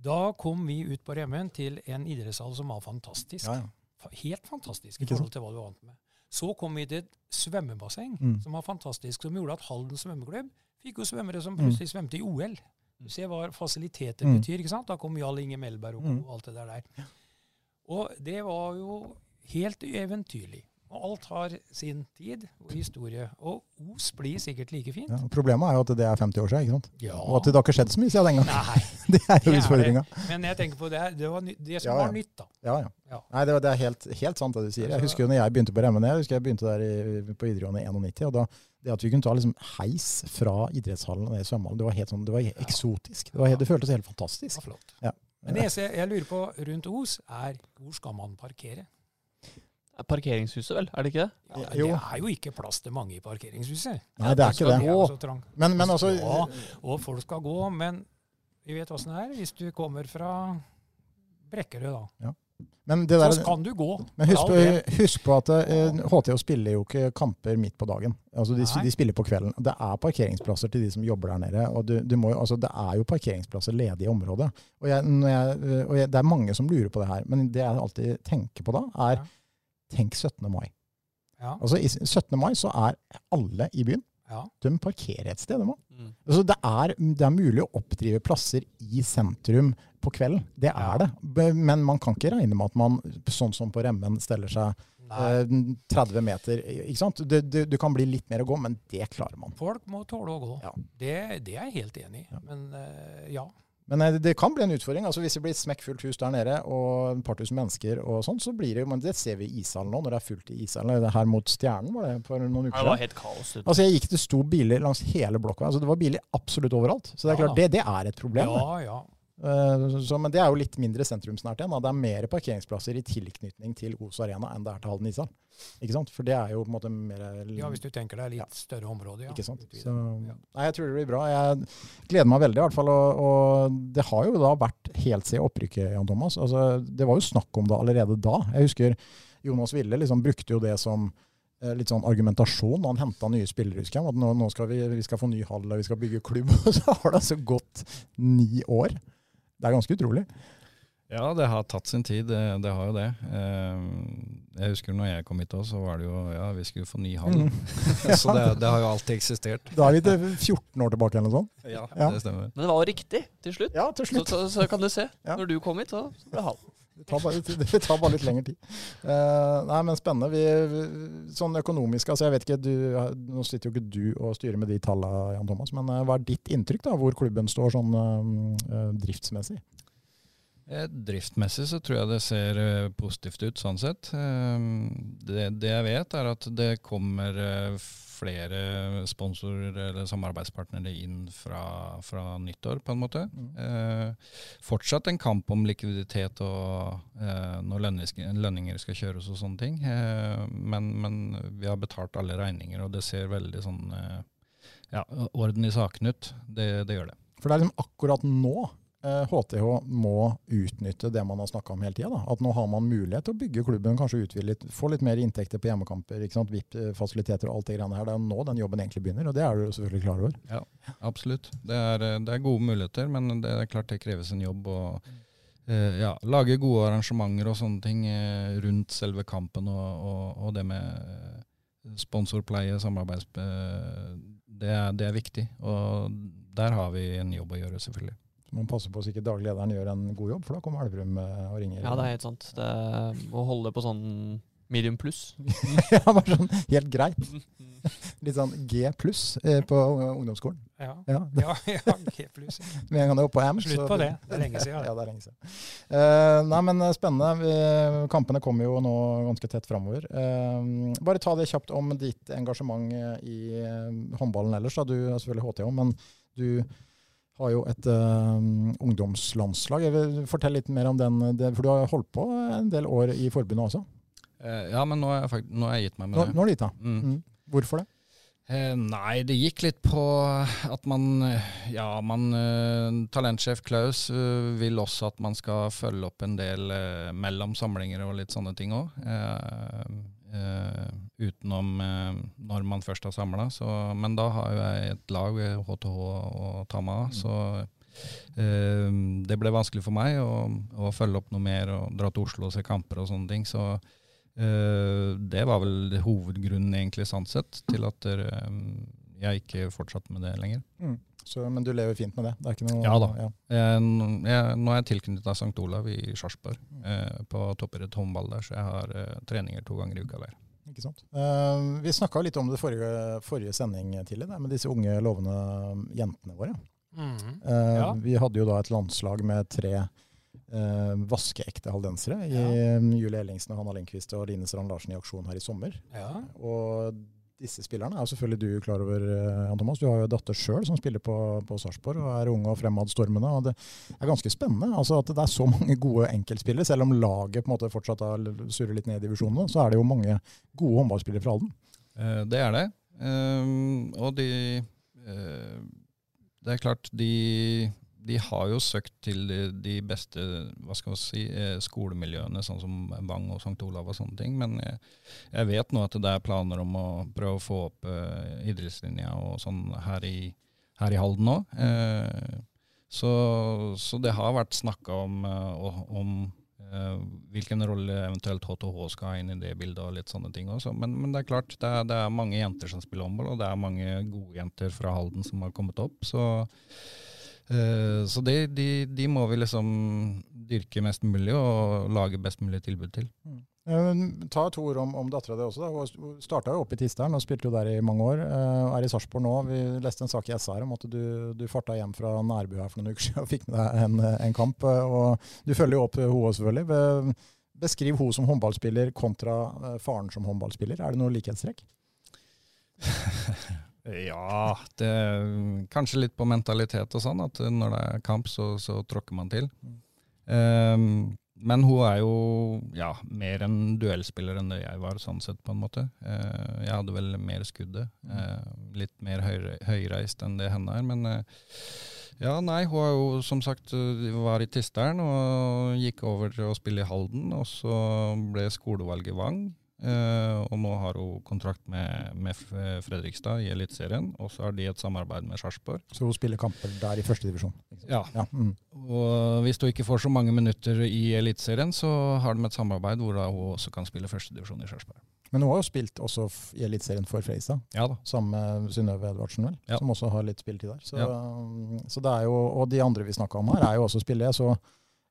Da kom vi ut på Remmen til en idrettshall som var fantastisk. Ja, ja. Helt fantastisk i forhold til hva du var vant med. Så kom vi til et svømmebasseng Mm. som var fantastisk, som gjorde at Halden svømmeklubb fikk jo svømmere som Mm. plutselig svømte i OL. Du ser hva fasiliteter Mm. betyr. ikke sant? Da kom Jarl Inge Melberg og, Mm. og alt det der. Og det var jo helt eventyrlig. Og alt har sin tid og historie. Og Os blir sikkert like fint. Ja, problemet er jo at det er 50 år siden, ikke sant? Ja. og at det har ikke skjedd så mye siden den gang. Nei, Det er jo utfordringa. men jeg tenker på det, det var det som Ja, ja. var nytt, da. Ja, ja. Ja. Nei, det, det er helt, helt sant det du sier. Jeg husker jo når jeg begynte på Remmen, jeg husker jeg begynte der i, på videregående i 91, og da det at vi kunne ta liksom heis fra idrettshallen og ned i svømmehallen, det var helt sånn, det var eksotisk. Det, var, helt- det føltes helt Det fantastisk. var flott. Ja. Men det eneste jeg lurer på rundt Os, er hvor skal man parkere? Er Parkeringshuset, vel? Er det ikke det? Ja, Det er jo ikke plass til mange i parkeringshuset. Nei, det er ikke det. Det jo så trangt. Men, men altså Ja, og folk skal gå, men vi vet åssen det er. Hvis du kommer fra Brekkerød, da, men det så kan du gå. Men husk på, husk på at eh, HTH spiller jo ikke kamper midt på dagen. Altså de, de spiller på kvelden. Det er parkeringsplasser til de som jobber der nede. og du, du må, altså Det er jo parkeringsplasser ledig i området. Og, jeg, når jeg, eh, og jeg, Det er mange som lurer på det her. Men det jeg alltid tenker på da, er Ja. Tenk 17. mai. Ja, Altså I 17. mai så er alle i byen. ja. De parkerer et sted. De. Mm. Altså det, er, det er mulig å oppdrive plasser i sentrum på kvelden. Det er Ja. det. Men man kan ikke regne med at man, sånn som på Remmen, steller seg Nei. eh, 30 meter. Ikke sant? Du, du, du kan bli litt mer å gå, men det klarer man. Folk må tåle å gå. Ja. Det, det er jeg helt enig i. Ja. Men eh, ja. Men det, det kan bli en utfordring. altså Hvis det blir et smekkfullt hus der nede, og et par tusen mennesker, og sånn, så blir det jo Men det ser vi i ishallen nå, når det er fullt i ishallen. Det Her mot Stjernen var det for noen uker uker det var helt kaos. Ut. Altså Jeg gikk det sto biler langs hele blokka. altså Det var biler absolutt overalt. Så det er klart, det, det er et problem. Ja, ja. Eh, Så, men det er jo litt mindre sentrumsnært igjen. Da. Det er mer parkeringsplasser i tilknytning til Os Arena enn det er til Halden ishall. Ikke sant? For det er jo på en måte mer ja, hvis du tenker deg litt Ja. større område. Ja. Ikke sant? Så, nei, jeg tror det blir bra. Jeg gleder meg veldig i hvert fall. Og, og det har jo da vært helt siden opprykket, Jan Thomas. Altså, det var jo snakk om det allerede da. Jeg husker Jonas Ville liksom brukte jo det som eh, litt sånn argumentasjon da han henta nye spillere. husker jeg, At nå, nå skal vi, vi skal få ny hall vi skal bygge klubb. Og så har det altså gått ni år. Det er ganske utrolig. Ja, det har tatt sin tid, det, det har jo det. Eh, Jeg husker når jeg kom hit òg, så var det jo ja, vi skulle få ny hall. Mm. så det, det har jo alltid eksistert. Da er vi til 14 år tilbake eller noe sånt. Ja, Ja. det stemmer. Men det var jo riktig til slutt. Ja, til slutt. så, så kan du se. Ja. Når du kom hit, så så ble det halv. Det tar bare, det tar bare litt lengre tid. Uh, nei, men spennende. Vi, sånn økonomisk, altså jeg vet ikke, du, Nå sitter jo ikke du og styrer med de tallene, Jan Thomas, men eh, hva er ditt inntrykk da, hvor klubben står sånn eh, driftsmessig? Driftmessig så tror jeg det ser positivt ut, sånn sett. Det, det jeg vet, er at det kommer flere sponsorer eller samarbeidspartnere inn fra, fra nyttår, på en måte. Eh, fortsatt en kamp om likviditet og eh, når lønninger, lønninger skal kjøres og sånne ting. Eh, men, men vi har betalt alle regninger, og det ser veldig sånn eh, ja, orden i sakene ut. Det, det gjør det. For det er liksom akkurat nå HTH må utnytte det man har snakka om hele tida. At nå har man mulighet til å bygge klubben, kanskje utvide litt, få litt mer inntekter på hjemmekamper. ikke sant, VIP-fasiliteter og alt det greiene her. Det er nå den jobben egentlig begynner, og det er du selvfølgelig klar over. Ja, Absolutt. Det er, eh, det er gode muligheter, men det er klart det kreves en jobb. og eh, ja, lage gode arrangementer og sånne ting eh, rundt selve kampen, og, og, og det med eh, sponsorpleie, samarbeids... eh, det, det er viktig. Og der har vi en jobb å gjøre, selvfølgelig. Så man passer på så ikke daglig lederen gjør en god jobb, for da kommer Elverum eh, og ringer. Ja, det er helt sant. Det å holde på sånn medium pluss. ja, bare sånn helt greit. Litt sånn G pluss eh, på ungdomsskolen. Ja, Ja, ja, ja G pluss. Med en gang det er oppe på M. Slutt så- på det. Det er lenge siden. Ja, det er lenge siden. Uh, nei, men spennende. Vi, kampene kommer jo nå ganske tett framover. Uh, bare ta det kjapt om ditt engasjement i håndballen ellers. Da. Du er selvfølgelig HTH, men du har jo et uh, ungdomslandslag. Jeg vil fortelle litt mer om den, det, for du har holdt på en del år i forbundet også. Eh, ja, men nå har jeg, jeg gitt meg med Nå, det. nå har du gitt, deg. Mm. Mm. Hvorfor det? Eh, nei, det gikk litt på at man Ja, man eh, Talentsjef Klaus vil også at man skal følge opp en del mellom samlinger og litt sånne ting òg. Eh, utenom eh, når man først har samla. Men da har jo jeg et lag, HTH meg av. så eh, det ble vanskelig for meg å, å følge opp noe mer og dra til Oslo og se kamper og sånne ting. Så Eh, det var vel hovedgrunnen egentlig sånn sett til at eh, jeg ikke fortsatte med det lenger. Så, men du lever fint med det? det noe, Ja da. Jeg, jeg, nå er jeg tilknyttet St. Olav i Sarpsborg, eh, på toppidrett håndball der, så jeg har eh, treninger to ganger i uka der. Ikke sant? Uh, vi snakka litt om det forrige, forrige sending tidlig, med disse unge, lovende jentene våre. Mhm. uh, Ja. Vi hadde jo da et landslag med tre uh, vaskeekte haldensere. I Ja. Julie Ellingsen, Hanna Lindqvist og Line Strand Larsen i aksjon her i sommer. Ja. Og disse spillerne er selvfølgelig du klar over, eh, Jan Thomas. Du har jo datter sjøl som spiller på, på Sarpsborg og er ung og fremadstormende. og Det er ganske spennende altså at det er så mange gode enkeltspillere. Selv om laget på en måte fortsatt surrer litt ned i divisjonene, så er det jo mange gode håndballspillere fra Halden. Eh, det er det. Ehm, og de eh, Det er klart, de, de har jo søkt til de, beste hva skal man si, eh, skolemiljøene, sånn som Vang og St. Olav og sånne ting. Men jeg, jeg vet nå at det er planer om å prøve å få opp eh, idrettslinja og sånn her i, her i Halden òg. Eh, så, så det har vært snakka om, eh, om eh, hvilken rolle eventuelt HTH skal ha inn i det bildet og litt sånne ting også. Men, men det er klart, det er, det er mange jenter som spiller håndball, og det er mange gode jenter fra Halden som har kommet opp. Så, eh, så de, de, de må vi liksom dyrke mest mulig og lage best mulig tilbud til. Eh, Ta to ord om, om dattera di også. Da. Hun starta jo opp i Tisteren og spilte jo der i mange år. eh, og er i Sarpsborg nå. Vi leste en sak i SR om at du, du farta hjem fra Nærbu her for noen uker siden og fikk med deg en, en kamp. eh, og Du følger jo opp hun òg, selvfølgelig. Beskriv hun som håndballspiller kontra eh, faren som håndballspiller. Er det noe likhetstrekk? Ja, det kanskje litt på mentalitet og sånn, at når det er kamp, så, så tråkker man til. Um, men hun er jo ja, mer en duellspiller enn det jeg var, sånn sett, på en måte. Uh, jeg hadde vel mer skuddet. Uh, litt mer høyre, høyreist enn det henne er. Men uh, ja, nei, hun er jo som sagt var i Tisteren og gikk over til å spille i Halden. Og så ble skolevalget Vang. Eh, og nå har hun kontrakt med, med Fredrikstad i Eliteserien. Og så har de et samarbeid med Sarpsborg. Så hun spiller kamper der i førstedivisjon. Ja. Ja, mm. Og hvis hun ikke får så mange minutter i Eliteserien, så har de et samarbeid hvor hun også kan spille førstedivisjon i Sarpsborg. Men hun har jo spilt også i Eliteserien for Fredrikstad. Ja da. Sammen med Synnøve Edvardsen, vel, Ja. som også har litt spilletid der. Så, Ja. så det er jo, og de andre vi snakka om her, er jo også spillere. Så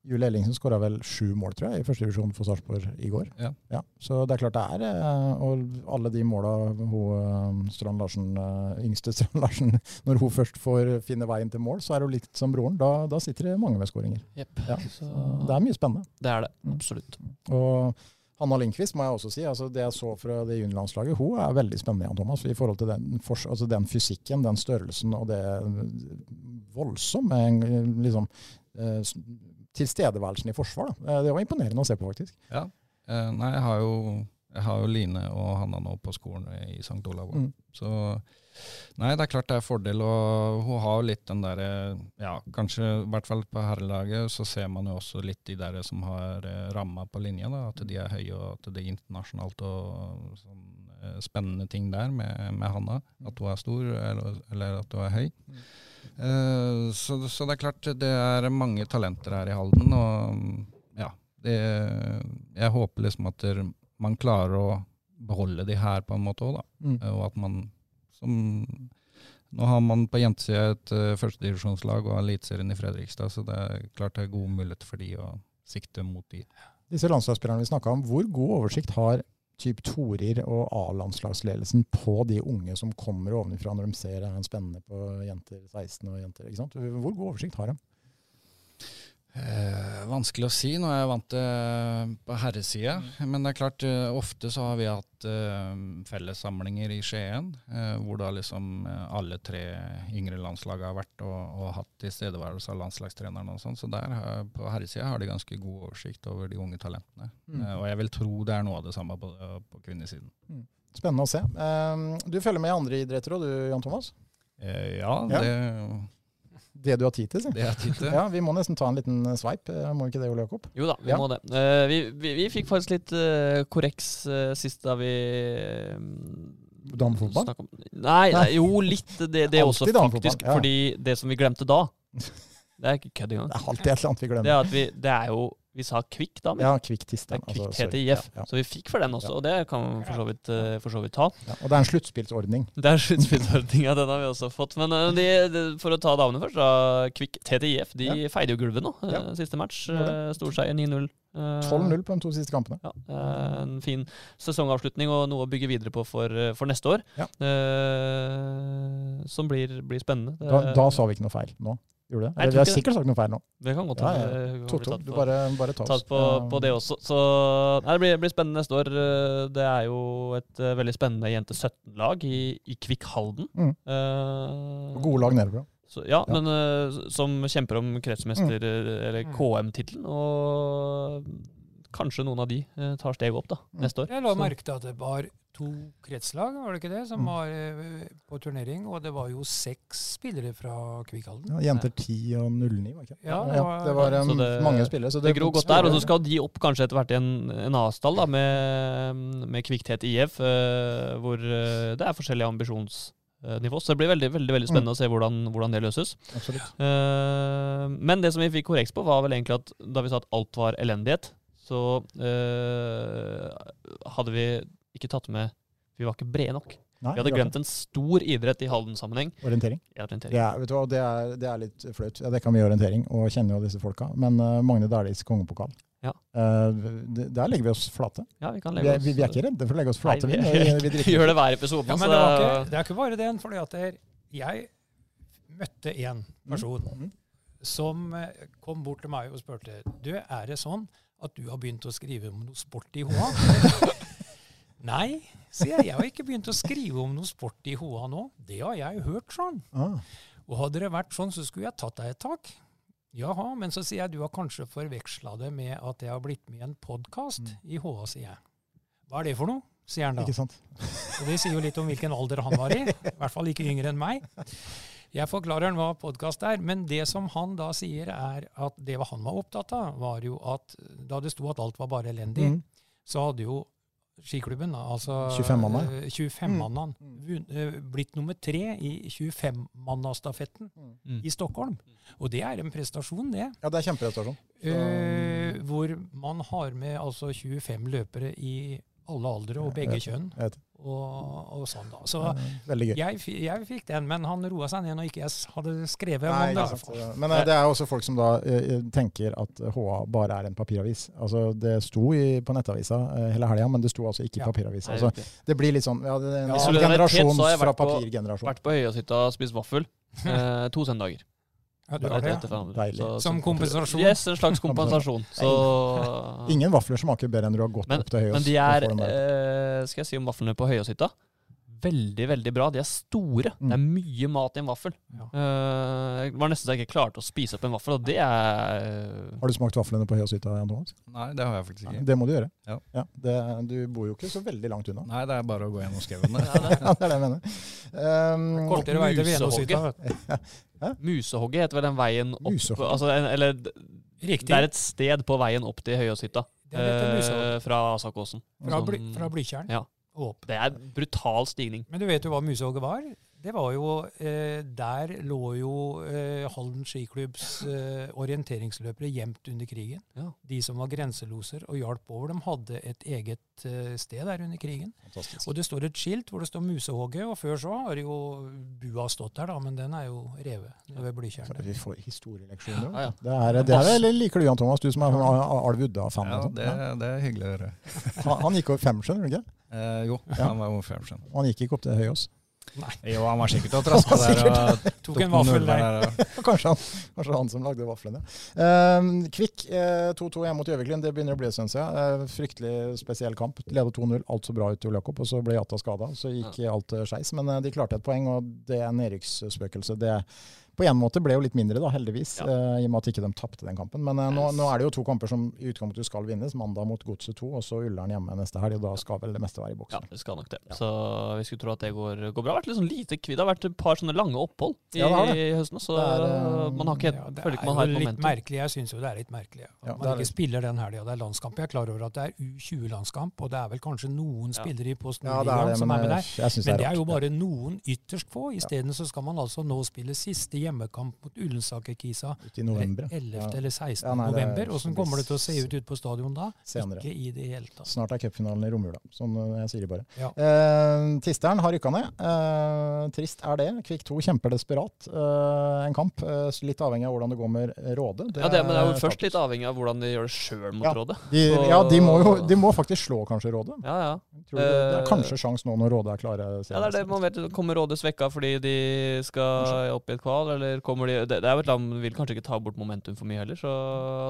Julie Ellingsen skåra vel sju mål, tror jeg, i første divisjon for Sarpsborg i går. Ja. Så det er klart det er eh, Og alle de måla hun eh, Strand Larsen, eh, yngste Strand Larsen, når hun først får finne veien til mål, så er hun litt som broren. Da, da sitter det mange med skåringer. Yep. Ja. Det er mye spennende. det er det. Mm. Absolutt. Og Hanna Lindqvist må jeg også si, altså det jeg så fra det juniorlandslaget, hun er veldig spennende, Jan Thomas, i forhold til den, altså den fysikken, den størrelsen og det voldsomme liksom, tilstedeværelsen i forsvar. Da. Eh, Det var imponerende å se på, faktisk. Ja. Eh, nei, jeg har, jo, jeg har jo Line og Hanna nå på skolen i St. Olav. Mm. Så nei, det er klart det er fordel. Og hun har jo litt den derre Ja, kanskje i hvert fall på herrelaget så ser man jo også litt de der som har eh, ramma på linja. da, At de er høye, og at det er internasjonalt og sånn eh, spennende ting der med, med Hanna. At hun er stor, eller, eller at hun er høy. Eh, så, så det er klart det er mange talenter her i Halden. Og ja, det, jeg håper liksom at man klarer å beholde de her på en måte òg, da. Mm. Eh, Og at man som Nå har man på jentesida et uh, førstedivisjonslag og Eliteserien i Fredrikstad, så det er klart det er god mulighet for de å sikte mot de. Disse landslagsspillerne vi snakka om, hvor god oversikt har typ Torir og A-landslagsledelsen på de unge som kommer ovenfra når de ser det er en spennende på jenter 16 og jenter? ikke sant? Hvor god oversikt har de? Eh, vanskelig å si. Nå er jeg vant til på herresida. Men det er klart, eh, ofte så har vi hatt eh, fellessamlinger i Skien, eh, hvor da liksom eh, alle tre yngre landslag har vært og, og hatt tilstedeværelse av landslagstreneren og sånn. Så der på herresida har de ganske god oversikt over de unge talentene. Mm. Eh, og jeg vil tro det er noe av det samme på, på kvinnesiden. Spennende å se. Du følger med i andre idretter òg du, Jan Thomas? Eh, ja, Ja. Det, Det du har tid til, si. det er tid til. Ja, vi må nesten ta en liten sveip, eh, må ikke det, Ole Jakob? Jo da, vi Ja. må det. Uh, vi, vi, vi fikk faktisk litt uh, korreks uh, sist da vi Damefotball? Nei, nei, jo litt det, det også, faktisk. ja. Fordi det som vi glemte da Det er ikke kødd engang. Det er alltid et eller annet vi Det glemmer. er at vi Det er jo Vi sa Kvikk da, men Ja, Kvikk er Kvikk altså. TTIF. Ja, ja. Så vi fikk for den også, og det kan vi for så vidt, eh, for så vidt ta. Ja, og det er en sluttspillsordning. Det er sluttspillsordninga, den har vi også fått. Men eh, de, de, for å ta damene først, da. Kvikk TTIF de feide jo gulvet nå, eh, Ja. siste match. Storseier 9-0. Eh, 12-0 på de to siste kampene. Ja, en fin sesongavslutning og noe å bygge videre på for, for neste år. Ja. Eh, som blir, blir spennende. Da, da sa vi ikke noe feil nå. Gjorde det? Jeg Eller tror har ikke sikkert sagt noe feil nå. det kan godt hende ja. ja. Toto, du bare, bare ta oss. tatt på, på det også. Så nei, det, blir, blir spennende neste år. Eh, Det er jo et eh, veldig spennende jente 17-lag i, i Kvikk Halden. Mm. Uh, Gode lag nedenfra. Så, ja, Ja. men uh, som kjemper om kretsmester- eller Mm. KM-tittelen. Og kanskje noen av de uh, tar steget opp da, Mm. neste år. Jeg la merke til at det var to kretslag, var det ikke det, som Mm. var eh, på turnering. Og det var jo seks spillere fra Kvikalden. Ja, jenter 10 og 09, var det ikke? Ja, det var, det var um, det- mange spillere. Så Det gror godt der, og så skal de opp kanskje etter hvert i en, en avstall da, med, med Kvikthet IF, uh, hvor uh, det er forskjellige ambisjonsnivå. Så det blir veldig veldig, veldig spennende å se hvordan, hvordan det løses. Absolutt. Eh, men det som vi fikk korreks på, var vel egentlig at da vi sa at alt var elendighet, så uh, hadde vi ikke tatt med Vi var ikke brede nok. Nei, Vi hadde glemt en stor idrett i Halden-sammenheng. Orientering. Ja, orientering. Det er, vet du hva, det er, det er litt flaut. Jeg dekka mye orientering og kjenner jo disse folka. Men uh, Magne Dæhlies kongepokal, Ja. Uh, det- der legger vi oss flate. Ja, vi kan legge oss... vi, vi er ikke redde for å legge oss flate. Nei, vi, vi, vi, vi vi gjør det. hver episode. Ja, men det, var det- ikke, det er ikke bare den. fordi at det jeg møtte en person Mm. som eh, kom bort til meg og spurte Du, er det sånn at du har begynt å skrive om noe sport i HA? Nei, sier jeg. Jeg har ikke begynt å skrive om noe sport i HA nå. Det har jeg hørt sånn. Ah, Og hadde det vært sånn, så skulle jeg tatt deg et tak. Jaha, men så sier jeg du har kanskje forveksla det med at jeg har blitt med i en podkast i HA, sier jeg. Hva er det for noe? sier han da. ikke sant? Og det sier jo litt om hvilken alder han var i. I hvert fall ikke yngre enn meg. Jeg forklarer han hva podkast er, men det som han da sier, er at det han var opptatt av, var jo at da det sto at alt var bare elendig, Mm. så hadde jo skiklubben, da, altså 25-manna. eh, 25-mannaen, Mm. eh, blitt nummer tre i 25-mannastafetten Mm. i Stockholm. Og det er en prestasjon, det. Ja, det er kjempeprestasjon. Uh, hvor man har med altså 25 løpere i alle aldre og begge kjønn. Jeg vet det. Og, og sånn da. Så Eh, gøy. jeg, jeg fikk den, men han roa seg ned når ikke jeg hadde skrevet Nei, om det. Men eh, det er også folk som da eh, tenker at HA bare er en papiravis. Altså, Det sto i, på nettavisa eh, hele helga, men det sto altså ikke i Ja. papiravisa. Altså, det blir litt sånn ja, det er en Ja, generasjon fra papirgenerasjon jeg fra vært på- Høyahytta og spist vaffel eh, to søndager. Ja, du har det, ja. Deilig. Som kompensasjon. Yes, en slags kompensasjon. Så Ingen vafler smaker bedre enn du har gått Men- opp til Høyås. Men de er, eh, skal jeg si om vaflene på Høyåshytta, veldig, veldig bra. De er store. Mm. Det er mye mat i en vaffel. Ja. Uh, det var nesten så jeg ikke klarte å spise opp en vaffel, og det er Har du smakt vaflene på Høyåshytta, Jan Thomas? Nei, det har jeg faktisk ikke. Det må du gjøre. Ja. det, du bor jo ikke så veldig langt unna. Nei, det er bare å gå gjennom skauen. Ja, det er det jeg mener. Um, Kortere vei til musehogget. Musehogget heter vel den veien opp Musehogget. altså, en, Eller Riktig. det er et sted på veien opp til Høyåshytta. Eh, fra Asakåsen. Fra, Sånn- bly, fra Blykjern Ja. opp. Det er brutal stigning. Men du vet jo hva musehogget var? Det var jo eh, Der lå jo eh, Halden skiklubbs eh, orienteringsløpere gjemt under krigen. Ja. De som var grenseloser og hjalp over, de hadde et eget eh, sted der under krigen. Fantastisk. Og det står et skilt hvor det står Musehogget, og før så har jo bua stått der, da, men den er jo revet ved Blykjernet. Vi får historieleksjoner. Ja, ja. Det er, det er, eller liker du Jan Thomas, du som er Alv Udda-fan? Ja, det, det er hyggelig å høre. Han, han gikk over fem, skjønner du ikke? Eh, jo, Ja. han var jo fem skjønn. Og han gikk ikke opp til Høyås. Jo, han var sikkert og traska der. Og Tok en vaffel der. der. Kanskje han, kanskje han som lagde vaflene. Uh, Kvikk eh, 2-2 hjemme mot Gjøviklin. Det begynner å bli en stund siden. Eh, fryktelig spesiell kamp. Leda 2-0. Alt så bra ut til Jakob, og så ble Jata skada. Så gikk alt eh, skeis. Men eh, de klarte et poeng, og det er nedrykksspøkelse. Det på en måte ble jo litt mindre, da, heldigvis, Ja. uh, i og med at ikke de tapte den kampen. Men uh, nå, nå er det jo to kamper som i utgangspunktet skal vinnes. Mandag mot Godset 2, og så Ullern hjemme neste helg. og Da skal vel det meste være i boksen. Ja, det skal nok det. Ja. Så vi skulle tro at det går, går bra. Det har vært litt sånn lite kvidd. Det har vært et par sånne lange opphold i, Ja, det det. i høsten. Så Det er, uh, man har ikke helt, Ja, det føler ikke man har et litt momentum. merkelig. Jeg syns jo det er litt merkelig. At Ja, man ikke litt... spiller den helga det er landskamp. Jeg er klar over at det er U20-landskamp, og det er vel kanskje noen Ja. spillere i Post Ja, det er det, som men er med der. Men er det er jo bare noen ytterst få. Isteden så skal man altså nå spille siste hjemmekamp mot Ullensaker-Kisa Ute i november. 11. Ja. eller 16. Ja, nei, det er- november. Åssen kommer det til å se ut ute på stadion da? Senere. Ikke i det hele tatt. Snart er cupfinalen i romjula. Sånn eh, jeg sier det bare. Ja. Eh, Tisteren har rykka ned. Eh, trist er det. Kvikk 2 kjemper desperat eh, en kamp. Eh, litt avhengig av hvordan det går med Råde. Ja, det, men det er jo først litt avhengig av hvordan de gjør det sjøl mot Ja. Rådet. de, Ja, de må jo de må faktisk slå kanskje Råde. Ja, ja. Tror du, det er Eh, kanskje sjans nå når Råde er klare. Ja, det er det man vet. Kommer Råde svekka fordi de skal opp i et kval, eller kommer de Det, det er jo et land man vil kanskje ikke ta bort momentum for mye heller, så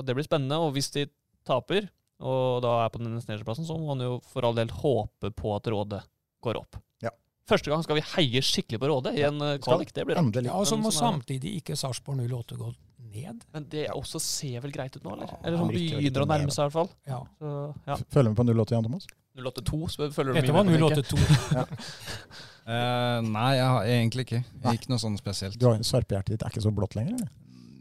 det blir spennende. Og hvis de taper, og da er på den nederste plassen, så må man jo for all del håpe på at Rådet går opp. Ja. Første gang skal vi heie skikkelig på Rådet i en eh, kvalik. Det blir rart. Endelig. Ja, og så må samtidig ikke Sarpsborg 08 gå ned. Men det også ser vel greit ut nå, eller? Eller sånn begynner å nærme seg, i hvert fall. Ja. Så, ja. Følger vi på 08 Jan Thomas? 082 så følger du Dette var med tenker jeg. 082. Eh, nei, jeg har egentlig ikke. Ikke noe sånn spesielt. Du har Sarpehjertet ditt er ikke så blått lenger? eller?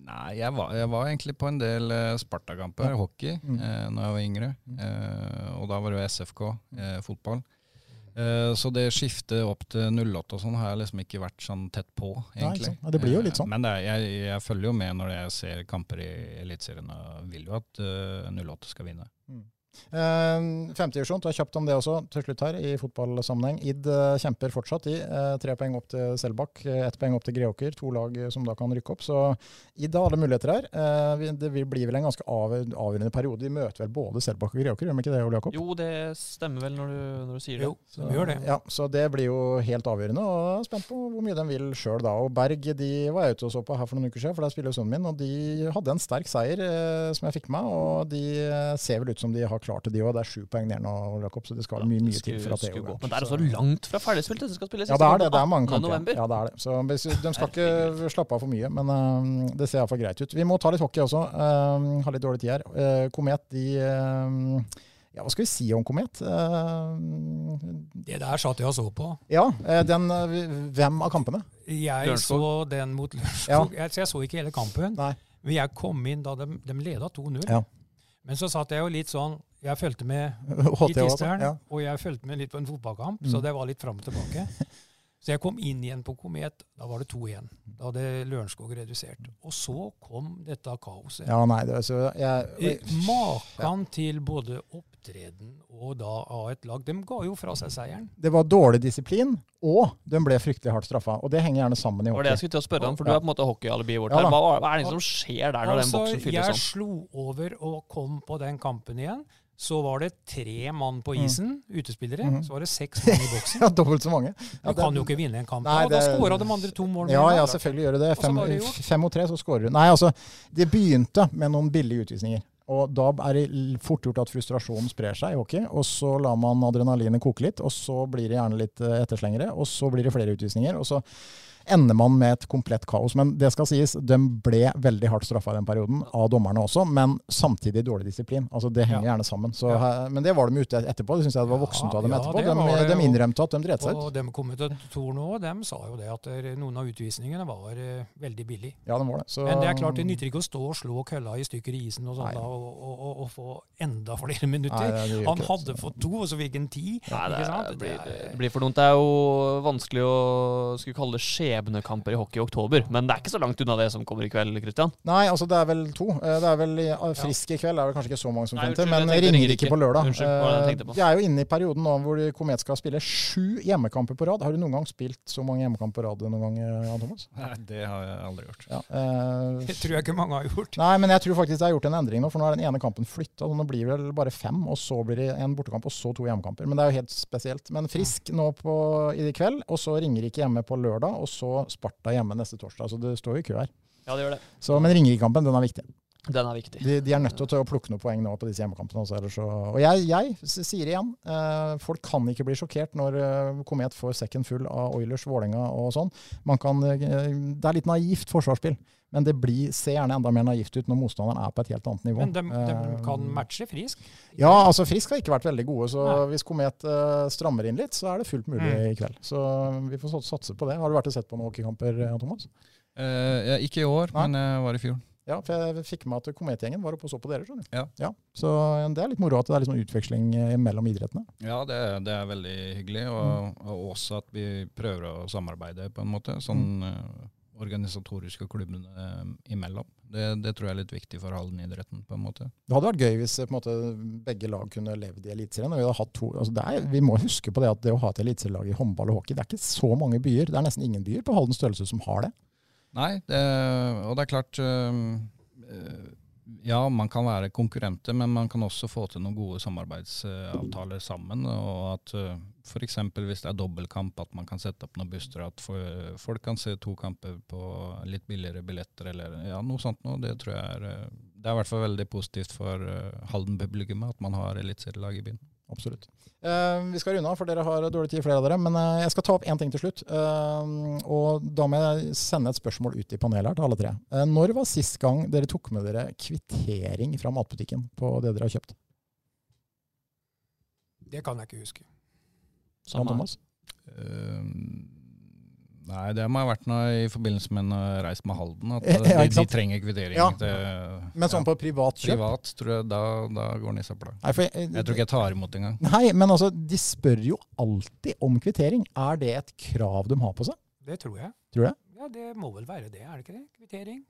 Nei, jeg var, jeg var egentlig på en del uh, Sparta-kamper, Ja. hockey, Mm. eh, når jeg var yngre. Mm. Eh, og da var det jo SFK, eh, fotball. Eh, så det skiftet opp til 08 og sånn har jeg liksom ikke vært sånn tett på, egentlig. Nei, Ja, det blir jo litt sånn. Men det er, jeg, jeg følger jo med når jeg ser kamper i Eliteserien, og vil jo at eh, 08 skal vinne. Eh, Femtedivisjon, ta kjapt om det også til slutt her i fotballsammenheng. Id eh, kjemper fortsatt i. eh, tre poeng opp til Selbakk, eh, ett poeng opp til Greåker. To lag eh, som da kan rykke opp. Så Id har alle muligheter her. Eh, det blir vel en ganske avgjørende periode. De møter vel både Selbakk og Greåker, gjør de ikke det, Ole Jakob? Jo, det stemmer vel når du, når du sier det. Jo, de gjør det. Ja, så det blir jo helt avgjørende. og jeg er Spent på hvor mye de vil sjøl da. Og Berg de var jeg ute og så på her for noen uker siden, for der spiller jo sønnen min. Og de hadde en sterk seier eh, som jeg fikk med meg. Og de eh, ser vel ut som de har klart det, de òg. Det er sju poeng ned nå, Jakob, så det skal mye, mye til for at det går. Men det er Så- langt fra ferdigspilt. Det skal spilles ja, det er det. Det er mange 18. kamper. Ja, det er det. Så hvis- de skal ikke slappe av for mye, men uh, det ser iallfall greit ut. Vi må ta litt hockey også. Uh, har litt dårlig tid her. Uh, Komet, de uh, Ja, hva skal vi si om Komet? Det der satt jeg og så på. ja, den Hvem av kampene? Jeg Lørenskog. så den mot Lørenskog. Jeg, så jeg så ikke hele kampen. Nei. Men jeg kom inn da de, de leda 2-0. Ja. Men så satt jeg jo litt sånn Jeg fulgte med i Tisteren, ja. og jeg fulgte med litt på en fotballkamp, Mm. så det var litt fram og tilbake. Så jeg kom inn igjen på Komet. Da var det 2-1. Da hadde Lørenskog redusert. Og så kom dette kaoset. Ja, nei, det, er så jeg, jeg, Makan ja. til både opptreden og da av et lag. De ga jo fra seg seieren. det var dårlig disiplin, og de ble fryktelig hardt straffa. Og det henger gjerne sammen i Det var det jeg skulle til å spørre om, for du er på en måte hockeyalibiet vårt Ja her. Hva, hva er det som skjer der når den Altså, boksen fylles jeg sånn? slo over og kom på den kampen igjen. Så var det tre mann på Mm. isen, utespillere. -hmm. Så var det seks mann i boksen. Ja, dobbelt så mange. Ja, Du kan jo ikke vinne en kamp. Nei, da. da skåra de andre to målene. Ja, ja, selvfølgelig gjør du det. Fem, det fem mot tre, så skårer du. Nei, altså, det begynte med noen billige utvisninger. Og da er det fort gjort at frustrasjonen sprer seg i hockey. Og så lar man adrenalinet koke litt, og så blir det gjerne litt eh, etterslengere. Og så blir det flere utvisninger. Og så ender man med et komplett kaos. Men det skal sies, de ble veldig hardt straffa i den perioden, av dommerne også, men samtidig dårlig disiplin. Altså Det henger Ja. gjerne sammen. Så, Ja. Men det var de ute etterpå. Det syns jeg det var voksent av dem ja, etterpå. De, det, de innrømte at de dreit seg ut. Og de kommentatorer nå, de sa jo det at noen av utvisningene var eh, veldig billige. Ja, de var det. Så, Men det er klart det nytter ikke å stå og slå kølla i stykker i isen og sånn da, og, og, og, og, få enda flere minutter. Nei, han ikke hadde fått to, og så fikk han ti. Nei, det, ikke sant? det, blir, Det er- det blir for dumt. Det er jo vanskelig å skulle kalle det skjebnekamper i hockey i oktober, men det er ikke så langt unna det som kommer i kveld, Kristian? Nei, altså det er vel to. Eh, Det er vel ah, Frisk i kveld er det kanskje ikke så mange som til, men Ringerike på lørdag. Unnskyld, det Eh, på? Vi er jo inne i perioden nå hvor Komet skal spille sju hjemmekamper på rad. Har du noen gang spilt så mange hjemmekamper på rad noen gang, eh, Jan Thomas? Nei, det har jeg aldri gjort. Ja, eh, Det tror jeg ikke mange har gjort. Nei, men jeg tror faktisk det er gjort en endring nå, for nå er den ene kampen flytta. Nå blir det vel bare fem, og så blir det en bortekamp, og så to hjemmekamper. Men det er jo helt spesielt. Men Frisk nå på, i kveld, og så Ringerike hjemme på lørdag, og så Sparta hjemme neste torsdag. Så det står jo i kø her. Ja, det gjør det. Så, men Ringerike-kampen, den er viktig. Den er viktig. De, de er nødt til å plukke noen poeng nå på disse hjemmekampene. Også, så, og jeg, jeg sier igjen, eh, folk kan ikke bli sjokkert når eh, Komet får sekken full av Oilers, Vålerenga og sånn. Man kan, eh, det er litt naivt forsvarsspill, men det blir, ser gjerne enda mer naivt ut når motstanderen er på et helt annet nivå. Men de, de Eh, kan matche frisk. Ja, altså Frisk har ikke vært veldig gode, så Nei. hvis Komet uh, strammer inn litt, så er det fullt mulig Mm. i kveld. Så vi får satse på det. Har du vært og sett på noen hockeykamper, Jan Thomas? Uh, ja, ikke i år, Nei. men jeg var i fjor. Ja, for jeg fikk med at Komet-gjengen var oppe og så på dere, skjønner du. Ja. Så det er litt moro at det er litt sånn utveksling eh, mellom idrettene. Ja, det, er- det er veldig hyggelig. Og, og også at vi prøver å samarbeide på en måte. Sånn eh, organisatorisk og klubbene eh, imellom. Det, det tror jeg er litt viktig for Halden-idretten, på en måte. Det hadde vært gøy hvis eh, måte, begge lag kunne levd i Eliteserien. altså vi må huske på det at det å ha et eliteserielag i håndball og hockey, det er ikke så mange byer. Det er nesten ingen byer på Haldens størrelse som har det. Nei, det, og det er klart øh, Ja, man kan være konkurrenter, men man kan også få til noen gode samarbeidsavtaler sammen. Og at uh, f.eks. hvis det er dobbeltkamp, at man kan sette opp noen busser. At folk kan se to kamper på litt billigere billetter eller ja, noe sånt noe. Det tror jeg er øh, Det er i hvert fall veldig positivt for uh, Halden-publikummet at man har eliteserielag i byen. Absolutt. Uh, vi skal runde av, for dere har dårlig tid, flere av dere. Men uh, jeg skal ta opp én ting til slutt. Uh, og da må jeg sende et spørsmål ut i panelet her til alle tre. Når var sist gang dere tok med dere kvittering fra matbutikken på det dere har kjøpt? Det kan jeg ikke huske. Samme. Thomas? Øhm, Nei, det må ha vært noe i forbindelse med en reis med Halden. At Ja, de, ikke de trenger kvittering Ja. til Men sånn ja, på privat kjøp? privat, tror jeg. Da, da går den i søpla. Jeg, Jeg tror ikke jeg tar imot engang. Nei, men altså, de spør jo alltid om kvittering. Er det et krav de har på seg? Det tror jeg. Tror du det? Ja, det må vel være det, er det ikke det? Kvittering?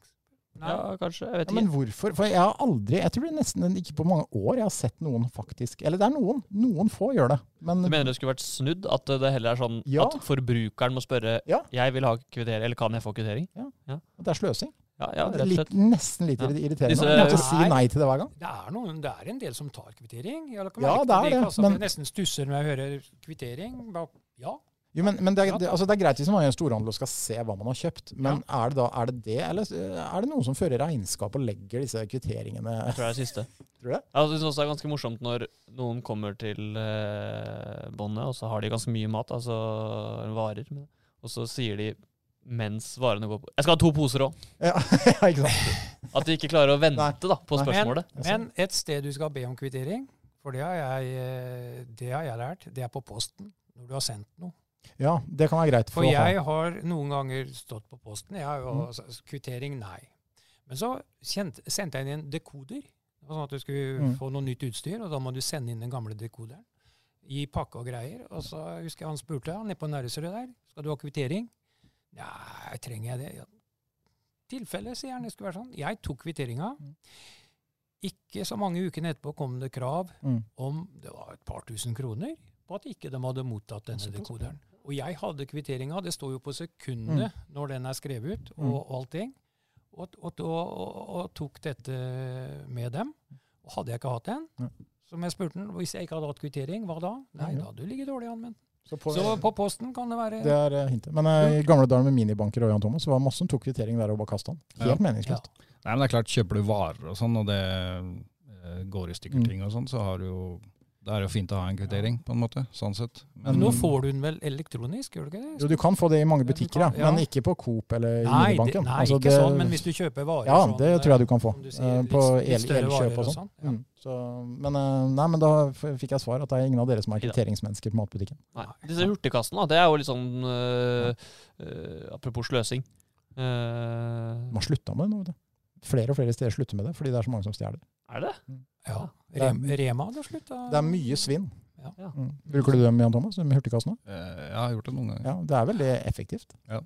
Nei. Ja, kanskje. Jeg vet Ja, men hvorfor? For jeg har aldri, jeg tror det er nesten ikke på mange år jeg har sett noen faktisk Eller det er noen. Noen få gjør det. Men Du mener det skulle vært snudd? At det heller er sånn Ja. at forbrukeren må spørre Ja. Jeg vil ha kvittering, eller kan jeg få kvittering? det er sløsing. Ja, ja rett og litt, slett. nesten litt Ja. irriterende. Disse- Jeg måtte si Nei. til det hver gang. Det er, noen, det er en del som tar kvittering. Jeg Ja, det er det. det, men- Jeg nesten stusser når jeg hører kvittering. Ja, Jo, men, men det, er, det, altså det er greit hvis man gjør en storhandel og skal se hva man har kjøpt, men er, det da, er det det, eller er det noen som fører regnskap og legger disse kvitteringene Jeg tror det er det siste. Tror du det? Jeg syns også det er ganske morsomt når noen kommer til eh, båndet, og så har de ganske mye mat, altså varer, og så sier de mens varene går på Jeg skal ha to poser òg. Ja, ja, ikke sant? At de ikke klarer å vente Nei. da, på Nei. spørsmålet. Men et sted du skal be om kvittering, for det har jeg, eh, det har jeg lært, det er på posten. Når du har sendt noe. Ja, det kan være greit for For jeg ha. har noen ganger stått på posten. Jeg har jo Mm. altså, Kvittering, nei. Men så kjent, sendte jeg inn en dekoder. Sånn at du skulle Mm. få noe nytt utstyr, og da må du sende inn den gamle dekoderen. I pakke og greier. Og så husker jeg han spurte han nede på Nærøysrud der. Skal du ha kvittering? Nei, trenger jeg det? Ja. Tilfelle, sier han. Det skulle være sånn. Jeg tok kvitteringa. Mm. Ikke så mange ukene etterpå kom det krav Mm. om det var et par tusen kroner på at ikke de hadde mottatt denne dekoderen. Og jeg hadde kvitteringa, det står jo på sekundet når den er skrevet ut, og, Mm. og allting. Og, og, og, og, og tok dette med dem. Og hadde jeg ikke hatt den, Ja. som jeg spurte den, hvis jeg ikke hadde hatt kvittering, hva da? Nei, Ja, ja. da hadde du ligget dårlig an med den. Så på, Så på posten kan det være det er eh, hintet. Men eh, i gamle dager med minibanker og Jan Thomas, så var det masse som tok kvittering der og bare kastet den. Helt meningsløst. Nei, men det er klart, kjøper du varer og sånn, og det eh, går i stykker Mm. ting og sånn, så har du jo Det er jo fint å ha en kvittering, på en måte. Sånn sett. Men nå får du den vel elektronisk, gjør du ikke det? Jo, du kan få det i mange butikker, ja. kan- ja. men ikke på Coop eller i Nei, det, minibanken. nei Altså, ikke det- sånn, men hvis du kjøper varer Ja, sånn, det tror jeg du kan få. du sier, eh, litt- på elkjøp el, og, og sånn. Ja. Mm. Så, men, eh, nei, men da fikk jeg svar at det er ingen av dere som er kvitteringsmennesker på matbutikken. Nei. Disse hurtigkassene, det er jo litt sånn øh, øh, Apropos sløsing. Uh, Man har slutta med det nå. vet du. Flere og flere steder slutter med det fordi det er så mange som stjeler. Er det? Ja. Rema hadde slutta. Det er mye svinn. Ja. Ja. Mm. Bruker du dem, Jan Thomas? Med hurtigkassene? Eh, Jeg har gjort det noen ganger. Ja, det er veldig effektivt. Ja.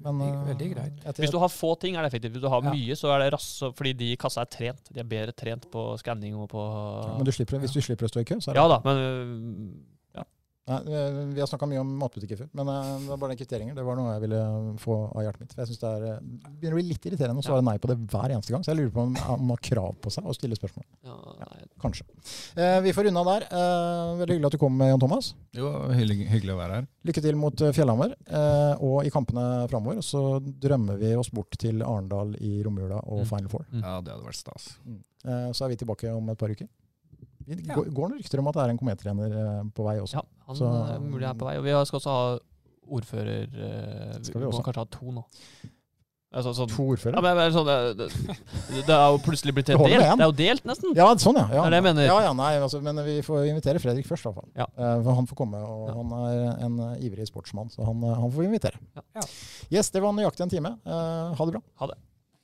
men, Veldig- eh, greit. Hvis du har få ting, er det effektivt. Hvis du har Ja. mye, så er det raskt, fordi de i kassa er trent. De er bedre trent på skanning og på ja, men du slipper, hvis du slipper å stå i kø, så er det Ja da, men Nei, eh, Vi har snakka mye om matbutikker før, men eh, det var bare den kvitteringer. Det var noe jeg ville få av hjertet mitt. For jeg synes det er, eh, begynner å bli litt irriterende å svare nei på det hver eneste gang. Så jeg lurer på om man har krav på seg å stille spørsmål. ja, nei. Kanskje. Eh, vi får unna der. Eh, veldig hyggelig at du kom, Jan Thomas. Jo, hyggelig, hyggelig å være her. Lykke til mot eh, Fjellhammer eh, og i kampene framover. Og så drømmer vi oss bort til Arendal i romjula og Mm. Final Four. Mm. Ja, det hadde vært stas. Eh, så er vi tilbake om et par uker. Det Ja. går, noen rykter om at det er en komettrener eh, på vei også. ja, han Så- er mulig er på vei. Og vi skal også ha ordfører Skal vi Vi må kanskje ha to nå. Altså, sånn, To ordførere? ja, men, sånn, det, det, det er jo plutselig blitt Det delt. Det er jo delt, nesten. Ja, sånn ja. ja. Det er det jeg mener. Ja, ja, nei, altså, men vi får invitere Fredrik først, i hvert fall. Ja. Uh, for han får komme, og Ja. han er en uh, ivrig sportsmann, så han, uh, han får vi invitere. Ja. Ja. Yes, det var nøyaktig en time. Eh, ha det bra.